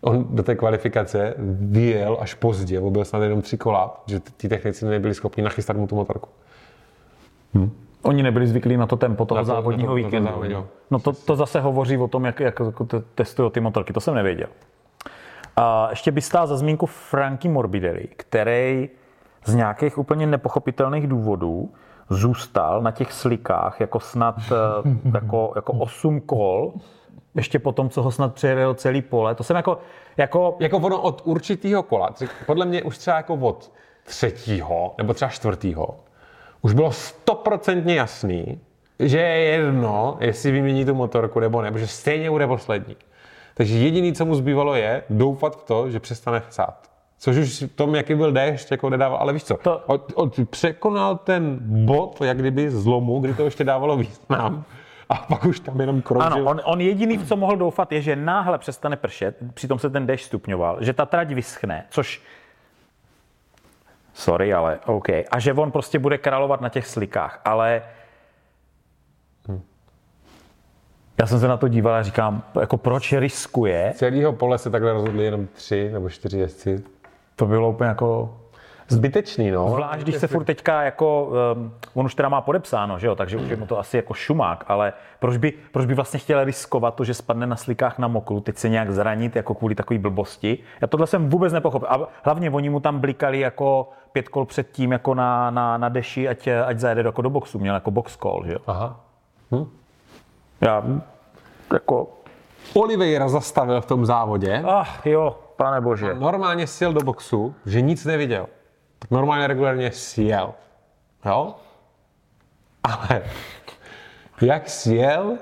On do té kvalifikace vyjel až pozdě, bo byl snad jenom tři kola, že t- ti technici nebyli schopni nachystat mu tu motorku. Oni nebyli zvyklí na to tempo toho Na to- závodního to- to víkendu. závodního. No to, to zase hovoří o tom, jak, jak jako te- testují ty motorky, to jsem nevěděl. A ještě by stál za zmínku Franky Morbidelli, který z nějakých úplně nepochopitelných důvodů zůstal na těch slikách jako snad eh, jako, jako 8 kol, ještě po tom, co ho snad přejel celý pole. To jsem jako, jako Jako ono od určitého kola, podle mě už třeba jako od třetího, nebo třeba čtvrtýho, už bylo stoprocentně jasný, že je jedno, jestli vymění tu motorku nebo ne, protože stejně bude poslední. Takže jediný, co mu zbývalo, je doufat v to, že přestane chcát. Což už v tom, jaký byl déšť, jako nedával, ale víš co, To- od, od, překonal ten bod, jak kdyby zlomu, kdy to ještě dávalo význam, a pak už tam jenom kroužil. Ano, on, on jediný, v co mohl doufat, je, že náhle přestane pršet, přitom se ten déšť stupňoval, že ta trať vyschne, což Sorry, ale OK. A že on prostě bude královat na těch slikách, ale já jsem se na to díval a říkám, jako proč riskuje? Celého pole se takhle rozhodli jenom tři nebo čtyři jezdci. To bylo úplně jako Zbytečný, no. Zvlášť, když se furt teďka jako, um, on už teda má podepsáno, že jo, takže už je mu to asi jako šumák, ale proč by, proč by vlastně chtěl riskovat to, že spadne na slikách na mokru, teď se nějak zranit jako kvůli takové blbosti. Já tohle jsem vůbec nepochopil. A hlavně oni mu tam blikali jako pět kol předtím jako na, na, na deši, ať, ať zajede jako do boxu, měl jako box call, že jo. Aha. Já jako, Oliveira zastavil v tom závodě. ach jo, pane bože. Normálně sjel do boxu, že nic neviděl. Tak normálně regulárně sjel. Jo? Ale jak sjel,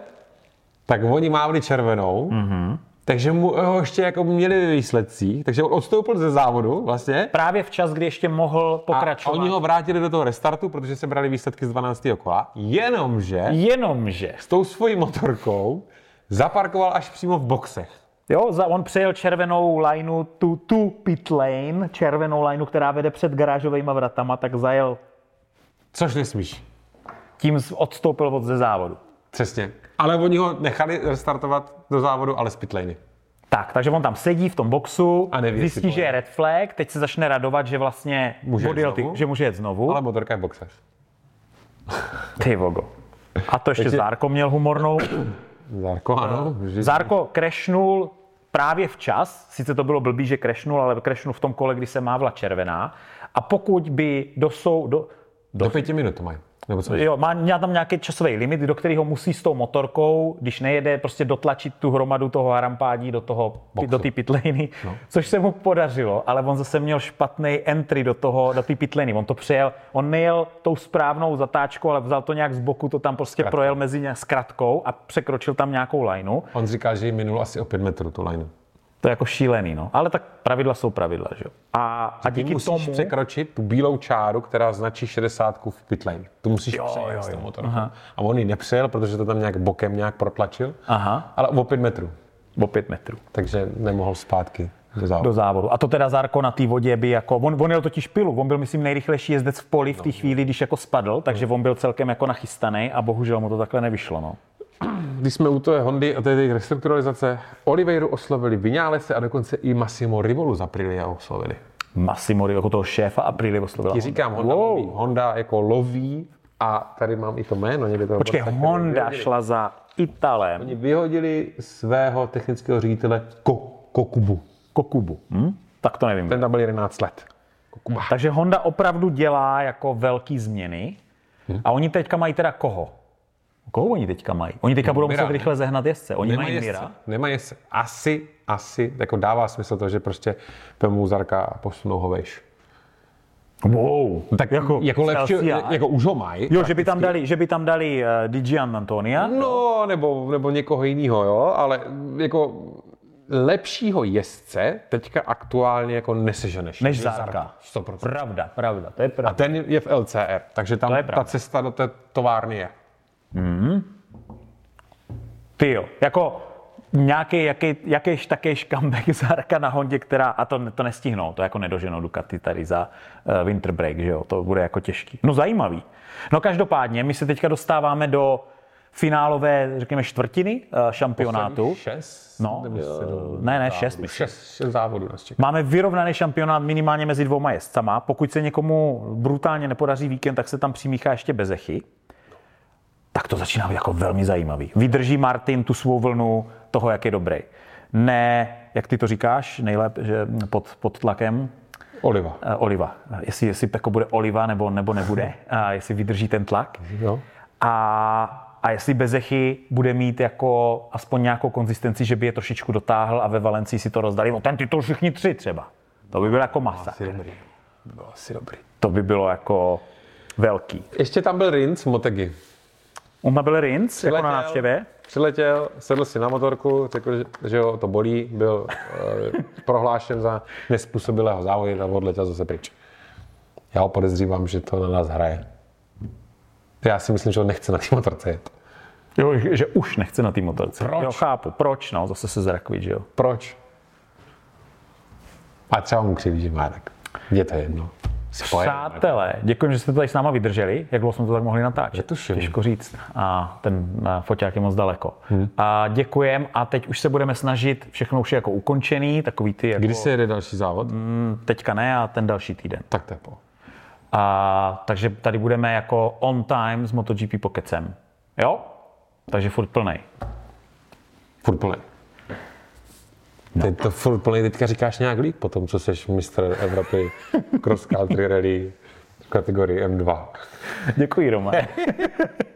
tak oni mávli červenou, mm-hmm. takže mu ho ještě jako měli ve výsledcích, takže on odstoupil ze závodu vlastně. Právě včas, kdy ještě mohl A pokračovat. oni ho vrátili do toho restartu, protože se brali výsledky z 12. kola. Jenomže Jenomže, s tou svojí motorkou zaparkoval až přímo v boxech. Jo, za, on přejel červenou lineu, tu, tu pit lane, červenou lineu, která vede před garážovými vratama, tak zajel, Což nesmíš. tím odstoupil od ze závodu. Přesně. Ale oni ho nechali restartovat do závodu, ale z pitlejny. Tak, takže on tam sedí v tom boxu, A neví, zjistí, že je red flag, teď se začne radovat, že vlastně Může jet odjel ty, znovu. že může jet znovu. Ale motorka je boxech. Ty vogo. A to ještě Zárko měl humornou. Zárko, ano. Že... Zárko crashnul právě včas, sice to bylo blbý, že crashnul, ale crashnul v tom kole, kdy se mávla červená. A pokud by dosou, do, Do pěti minut to mají. Nebo co? Jo, má, má tam nějaký časový limit, do kterého musí s tou motorkou, když nejede, prostě dotlačit tu hromadu toho harampádí do toho, Boxu. do té pitlejny, no. což se mu podařilo, ale on zase měl špatný entry do toho, do té pitlejny. On to přejel, on nejel tou správnou zatáčkou, ale vzal to nějak z boku, to tam prostě Zkratkou. projel mezi nějak zkratkou a překročil tam nějakou lineu. On říká, že jí minul asi o pět metrů tu lineu. To je jako šílený, no. Ale tak pravidla jsou pravidla, že jo. A, a Ty díky musíš tomu... překročit tu bílou čáru, která značí 60 v pitlane. Tu musíš Jo, přejet jo, jo. motorkou. A on ji nepřejel, protože to tam nějak bokem nějak protlačil, Aha, ale o 5 metrů. o pět metrů. Takže nemohl zpátky do závodu. do závodu. A to teda Zárko na té vodě by jako, on, on jel totiž pilu, on byl myslím nejrychlejší jezdec v poli v té chvíli, když jako spadl, takže on byl celkem jako nachystaný a bohužel mu to takhle nevyšlo. No. Když jsme u té Hondy a té restrukturalizace, Oliveiru oslovili Vinálese a dokonce i Massimo Rivolu z Aprilia oslovili. Massimo, jako toho šéfa Aprilia oslovila. Ti říkám, Honda, Wow. loví. Honda jako loví a tady mám i to jméno. Někde to Počkej, Honda šla za Italem. Oni vyhodili svého technického ředitele Ko- Kokubu. Kokubu. Hm? Tak to nevím. Ten tam byl 11 let. Kokuba. Takže Honda opravdu dělá jako velký změny. A oni teďka mají teda koho? Koho oni teďka mají? Oni teďka budou Mira, muset ne? rychle zehnat jezdce. Oni Nemají mají jezdce. Mira. Nemají jezdce. Asi, asi, jako dává smysl to, že prostě vemu Zarka a posunou ho vejš. Wow. Tak jako, jako lepší, jako už ho mají. Jo, že by tam dali, že by tam dali uh, Di Gian Antonia. No, nebo, nebo někoho jiného, jo, ale jako lepšího jezdce teďka aktuálně jako neseženeš. Než Zarka. 100%. Pravda, pravda, to je A pravda. ten je v LCR, takže tam ta cesta do té továrny je. Ty jo, jako nějaký, jaký, jakýž takýž comeback Zarka na Hondě, která, a to, to nestihnou, to jako nedoženou Ducati tady za uh, winter break, že jo, to bude jako těžký. No zajímavý. No každopádně, my se teďka dostáváme do finálové, řekněme, čtvrtiny uh, šampionátu. Šest? No, Nebo sedm ne, ne, závodů. šest, myslím. Šest, šest závodů nás čeká. Máme vyrovnaný šampionát minimálně mezi dvouma jezdcama. Pokud se někomu brutálně nepodaří víkend, tak se tam přimíchá ještě bezechy. Tak to začíná být jako velmi zajímavý. Vydrží Martin tu svou vlnu toho, jak je dobrý. Ne, jak ty to říkáš, nejlépe, že pod, pod tlakem Oliva. uh, Oliva. Jestli, jestli Peko bude Oliva nebo, nebo nebude. A jestli vydrží ten tlak. Jo. A, a jestli Bezechy bude mít jako aspoň nějakou konzistenci, že by je trošičku dotáhl a ve Valencii si to rozdali. O ten titul všichni tři třeba. To by bylo jako masa. Asi dobrý. Bylo asi dobrý. To by bylo jako velký. Ještě tam byl Rins v Motegi. On byl Rins jako na návštěvě? Přiletěl, sedl si na motorku, řekl, že, že ho to bolí, byl uh, prohlášen za nespůsobilého závodu a odletěl zase pryč. Já ho podezřívám, že to na nás hraje. Já si myslím, že on nechce na té motorce jet. Jo, že, už nechce na té motorce. Proč? Jo, chápu. Proč? No, zase se zrakví, že jo. Proč? A třeba mu křiví, má tak. Je to jedno. Přátelé, děkuji, že jste to tady s náma vydrželi. Jak dlouho jsme to tak mohli natáčet? Netuším. Těžko říct. A ten eh, foťák je moc daleko. Hmm. A děkujem a teď už se budeme snažit, všechno už je jako ukončený, takový ty jako, Kdy se jede další závod? mm, teďka ne a ten další týden. Tak to. A, takže tady budeme jako on time s MotoGP pokecem. Jo? Takže furt plnej. Furt plný. Teď to furt plný, teďka říkáš nějak líp po tom, co jsi mistr Evropy cross country rally v kategorii M2. Děkuji, Roman.